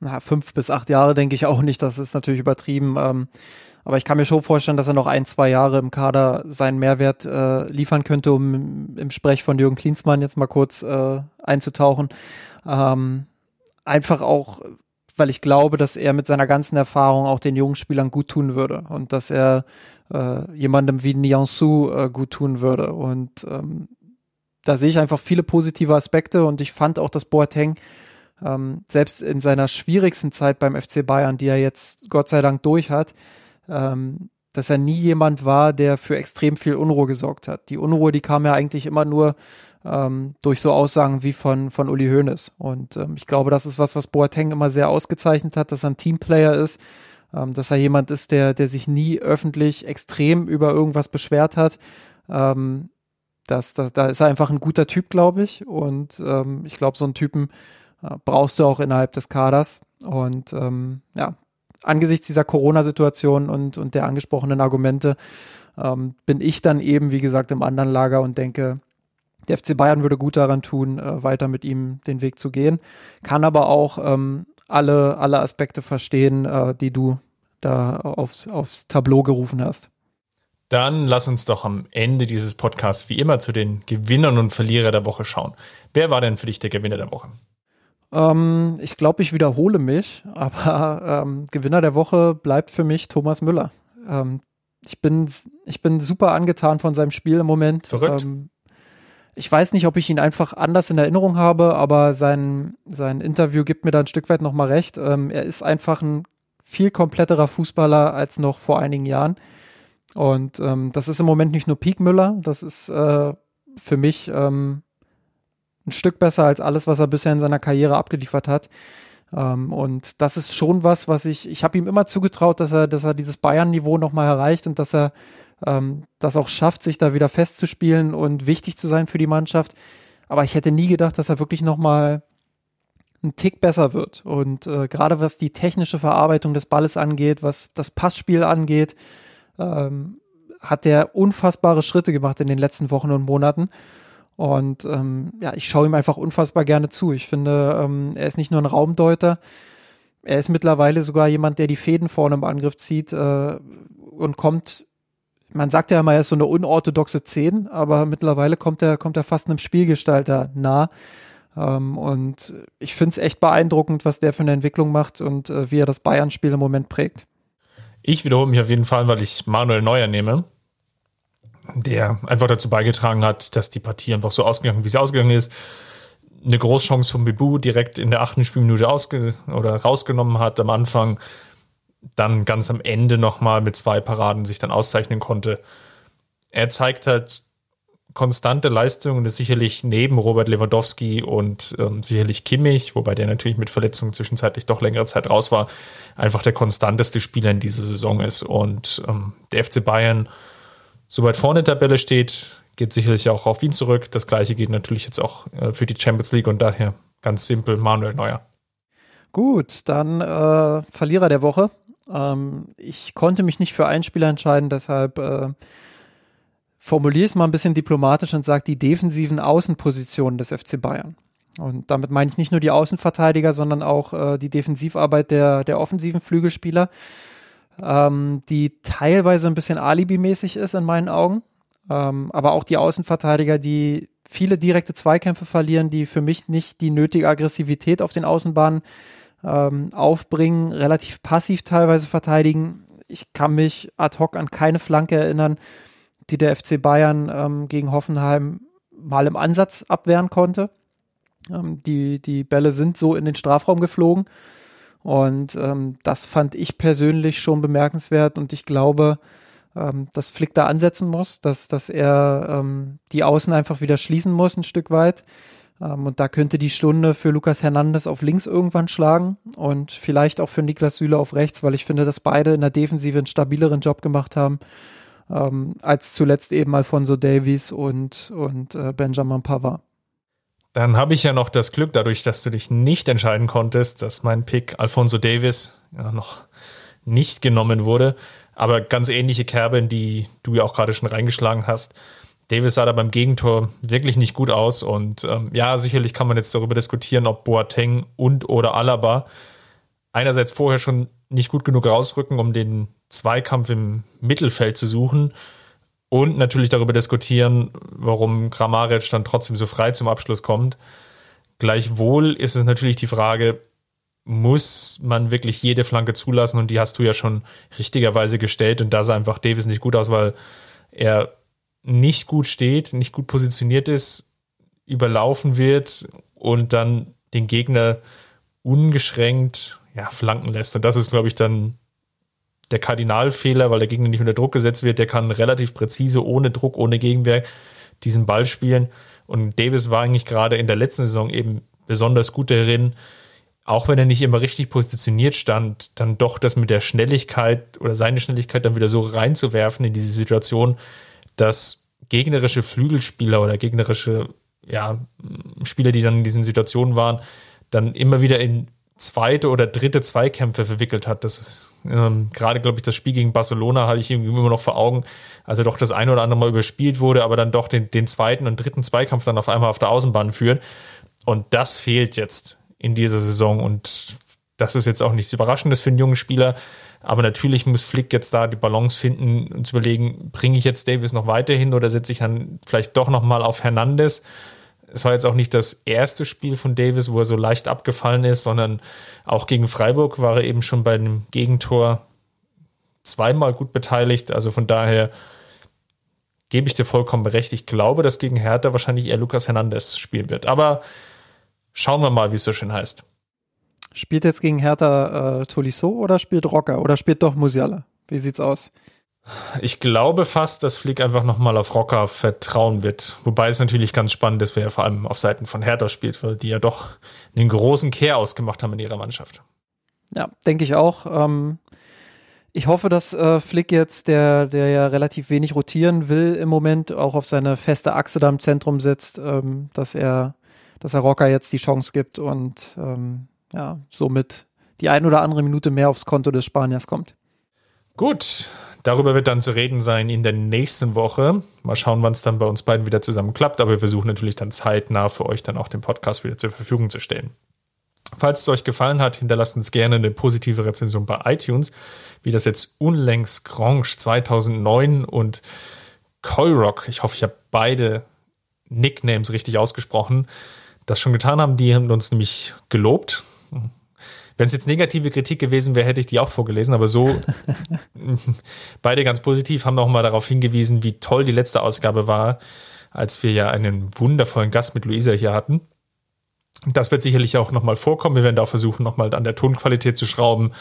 Na, fünf bis acht Jahre denke ich auch nicht. Das ist natürlich übertrieben. Ähm, aber ich kann mir schon vorstellen, dass er noch ein, zwei Jahre im Kader seinen Mehrwert äh, liefern könnte, um im Sprech von Jürgen Klinsmann jetzt mal kurz äh, einzutauchen. Ähm, einfach auch, weil ich glaube, dass er mit seiner ganzen Erfahrung auch den jungen Spielern gut tun würde und dass er äh, jemandem wie Niansu äh, gut tun würde. Und ähm, da sehe ich einfach viele positive Aspekte und ich fand auch, dass Boateng ähm, selbst in seiner schwierigsten Zeit beim FC Bayern, die er jetzt Gott sei Dank durch hat, ähm, dass er nie jemand war, der für extrem viel Unruhe gesorgt hat. Die Unruhe, die kam ja eigentlich immer nur ähm, durch so Aussagen wie von, von Uli Hoeneß. Und ähm, ich glaube, das ist was, was Boateng immer sehr ausgezeichnet hat, dass er ein Teamplayer ist, ähm, dass er jemand ist, der, der sich nie öffentlich extrem über irgendwas beschwert hat. Ähm, das, das, da ist er einfach ein guter Typ, glaube ich. Und ähm, ich glaube, so einen Typen äh, brauchst du auch innerhalb des Kaders. Und ähm, ja, angesichts dieser Corona-Situation und, und der angesprochenen Argumente ähm, bin ich dann eben, wie gesagt, im anderen Lager und denke, der FC Bayern würde gut daran tun, äh, weiter mit ihm den Weg zu gehen, kann aber auch ähm, alle, alle Aspekte verstehen, äh, die du da aufs, aufs Tableau gerufen hast. Dann lass uns doch am Ende dieses Podcasts wie immer zu den Gewinnern und Verlierern der Woche schauen. Wer war denn für dich der Gewinner der Woche? Ähm, ich glaube, ich wiederhole mich, aber ähm, Gewinner der Woche bleibt für mich Thomas Müller. Ähm, ich, bin, ich bin super angetan von seinem Spiel im Moment. Verrückt. Ähm, ich weiß nicht, ob ich ihn einfach anders in Erinnerung habe, aber sein, sein Interview gibt mir da ein Stück weit nochmal recht. Ähm, er ist einfach ein viel kompletterer Fußballer als noch vor einigen Jahren. Und ähm, das ist im Moment nicht nur Peak Müller, das ist äh, für mich ähm, ein Stück besser als alles, was er bisher in seiner Karriere abgeliefert hat. Ähm, und das ist schon was, was ich, ich habe ihm immer zugetraut, dass er, dass er dieses Bayern-Niveau nochmal erreicht und dass er ähm, das auch schafft, sich da wieder festzuspielen und wichtig zu sein für die Mannschaft. Aber ich hätte nie gedacht, dass er wirklich nochmal einen Tick besser wird. Und äh, gerade was die technische Verarbeitung des Balles angeht, was das Passspiel angeht, ähm, hat er unfassbare Schritte gemacht in den letzten Wochen und Monaten. Und ähm, ja, ich schaue ihm einfach unfassbar gerne zu. Ich finde, ähm, er ist nicht nur ein Raumdeuter, er ist mittlerweile sogar jemand, der die Fäden vorne im Angriff zieht äh, und kommt, man sagt ja immer, er ist so eine unorthodoxe Zehn, aber mittlerweile kommt er, kommt er fast einem Spielgestalter nah. Ähm, und ich finde es echt beeindruckend, was der für eine Entwicklung macht und äh, wie er das Bayern-Spiel im Moment prägt. Ich wiederhole mich auf jeden Fall, weil ich Manuel Neuer nehme der einfach dazu beigetragen hat, dass die Partie einfach so ausgegangen, wie sie ausgegangen ist. Eine Großchance von Bibu direkt in der achten Spielminute ausge oder rausgenommen hat am Anfang, dann ganz am Ende nochmal mit zwei Paraden sich dann auszeichnen konnte. Er zeigt halt konstante Leistungen, ist sicherlich neben Robert Lewandowski und ähm, sicherlich Kimmich, wobei der natürlich mit Verletzungen zwischenzeitlich doch längere Zeit raus war, einfach der konstanteste Spieler in dieser Saison ist. Und ähm, der FC Bayern so weit vorne in der Tabelle steht, geht sicherlich auch auf ihn zurück. Das gleiche geht natürlich jetzt auch äh, für die Champions League und daher ganz simpel Manuel Neuer. Gut, dann äh, Verlierer der Woche. Ähm, ich konnte mich nicht für einen Spieler entscheiden, deshalb äh, formuliere es mal ein bisschen diplomatisch und sage die defensiven Außenpositionen des FC Bayern. Und damit meine ich nicht nur die Außenverteidiger, sondern auch äh, die Defensivarbeit der, der offensiven Flügelspieler ähm, die teilweise ein bisschen Alibi-mäßig ist in meinen Augen. Ähm, aber auch die Außenverteidiger, die viele direkte Zweikämpfe verlieren, die für mich nicht die nötige Aggressivität auf den Außenbahnen ähm, aufbringen, relativ passiv teilweise verteidigen. Ich kann mich ad hoc an keine Flanke erinnern, die der FC Bayern ähm, gegen Hoffenheim mal im Ansatz abwehren konnte. Ähm, die, die Bälle sind so in den Strafraum geflogen. Und ähm, das fand ich persönlich schon bemerkenswert und ich glaube, ähm, dass Flick da ansetzen muss, dass, dass er ähm, die Außen einfach wieder schließen muss ein Stück weit. Ähm, und da könnte die Stunde für Lukas Hernandez auf links irgendwann schlagen und vielleicht auch für Niklas Süle auf rechts, weil ich finde, dass beide in der Defensive einen stabileren Job gemacht haben. Ähm, als zuletzt eben Alfonso Davies und, und äh, Benjamin Pavard. Dann habe ich ja noch das Glück, dadurch, dass du dich nicht entscheiden konntest, dass mein Pick Alfonso Davis ja noch nicht genommen wurde. Aber ganz ähnliche Kerbe, in die du ja auch gerade schon reingeschlagen hast. Davis sah da beim Gegentor wirklich nicht gut aus. Und ähm, ja, sicherlich kann man jetzt darüber diskutieren, ob Boateng und oder Alaba einerseits vorher schon nicht gut genug rausrücken, um den Zweikampf im Mittelfeld zu suchen und natürlich darüber diskutieren, warum Grammaric dann trotzdem so frei zum Abschluss kommt. Gleichwohl ist es natürlich die Frage, muss man wirklich jede Flanke zulassen? Und die hast du ja schon richtigerweise gestellt. Und da sah einfach Davis nicht gut aus, weil er nicht gut steht, nicht gut positioniert ist, überlaufen wird und dann den Gegner ungeschränkt ja, flanken lässt. Und das ist, glaube ich, dann der Kardinalfehler, weil der Gegner nicht unter Druck gesetzt wird. Der kann relativ präzise, ohne Druck, ohne Gegenwehr diesen Ball spielen. Und Davis war eigentlich gerade in der letzten Saison eben besonders gut darin, auch wenn er nicht immer richtig positioniert stand, dann doch das mit der Schnelligkeit oder seine Schnelligkeit dann wieder so reinzuwerfen in diese Situation, dass gegnerische Flügelspieler oder gegnerische ja, Spieler, die dann in diesen Situationen waren, dann immer wieder in zweite oder dritte Zweikämpfe verwickelt hat. Das ist ähm, gerade, glaube ich, das Spiel gegen Barcelona hatte ich immer noch vor Augen, also doch das eine oder andere Mal überspielt wurde, aber dann doch den, den zweiten und dritten Zweikampf dann auf einmal auf der Außenbahn führt. Und das fehlt jetzt in dieser Saison. Und das ist jetzt auch nichts Überraschendes für einen jungen Spieler. Aber natürlich muss Flick jetzt da die Balance finden und zu überlegen, bringe ich jetzt Davis noch weiterhin oder setze ich dann vielleicht doch nochmal auf Hernandez? Es war jetzt auch nicht das erste Spiel von Davis, wo er so leicht abgefallen ist, sondern auch gegen Freiburg war er eben schon bei einem Gegentor zweimal gut beteiligt. Also von daher gebe ich dir vollkommen recht. Ich glaube, dass gegen Hertha wahrscheinlich eher Lukas Hernandez spielen wird. Aber schauen wir mal, wie es so schön heißt. Spielt jetzt gegen Hertha äh, Tolisso oder spielt Rocker oder spielt doch Musiala? Wie sieht's aus? Ich glaube fast, dass Flick einfach nochmal auf Rocker vertrauen wird. Wobei es natürlich ganz spannend ist, wer ja vor allem auf Seiten von Hertha spielt, weil die ja doch einen großen Kehr ausgemacht haben in ihrer Mannschaft. Ja, denke ich auch. Ähm, ich hoffe, dass äh, Flick jetzt, der, der ja relativ wenig rotieren will im Moment, auch auf seine feste Achse da im Zentrum sitzt, ähm, dass er, dass er Rocker jetzt die Chance gibt und ähm, ja, somit die ein oder andere Minute mehr aufs Konto des Spaniers kommt. Gut, Darüber wird dann zu reden sein in der nächsten Woche. Mal schauen, wann es dann bei uns beiden wieder zusammen klappt. Aber wir versuchen natürlich dann zeitnah für euch dann auch den Podcast wieder zur Verfügung zu stellen. Falls es euch gefallen hat, hinterlasst uns gerne eine positive Rezension bei iTunes, wie das jetzt unlängst Grange 2009 und Coilrock, ich hoffe, ich habe beide Nicknames richtig ausgesprochen, das schon getan haben. Die haben uns nämlich gelobt. Wenn es jetzt negative Kritik gewesen wäre, hätte ich die auch vorgelesen, aber so beide ganz positiv haben nochmal darauf hingewiesen, wie toll die letzte Ausgabe war, als wir ja einen wundervollen Gast mit Luisa hier hatten. Das wird sicherlich auch nochmal vorkommen. Wir werden da auch versuchen, nochmal an der Tonqualität zu schrauben.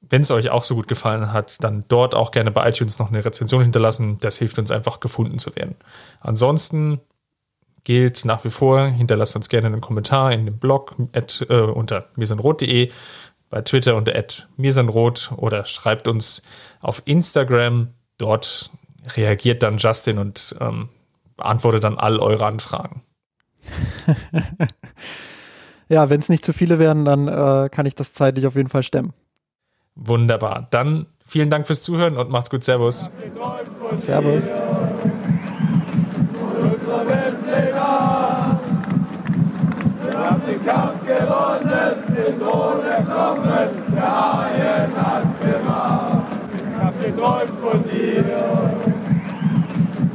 Wenn es euch auch so gut gefallen hat, dann dort auch gerne bei iTunes noch eine Rezension hinterlassen. Das hilft uns einfach gefunden zu werden. Ansonsten gilt nach wie vor. Hinterlasst uns gerne einen Kommentar in dem Blog at, äh, unter mirsanrot.de, bei Twitter unter mirsanrot oder schreibt uns auf Instagram. Dort reagiert dann Justin und ähm, beantwortet dann all eure Anfragen. ja, wenn es nicht zu viele werden, dann äh, kann ich das zeitlich auf jeden Fall stemmen. Wunderbar. Dann vielen Dank fürs Zuhören und macht's gut. Servus. Servus. Gewonnen, den Thron erklommen, der Haien hat's gemacht. Ich hab geträumt von dir,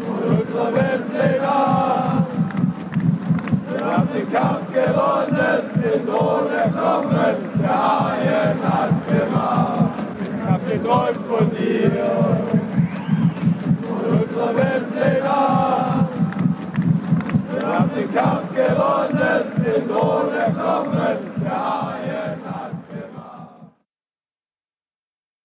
von unserer Weltpläne. Wir haben den Kampf gewonnen, den Thron erklommen, der Haien hat's gemacht. Ich hab geträumt von dir, von unserer Weltpläne. Wir haben den Kampf gewonnen, mit ohne Knochen, der Eier.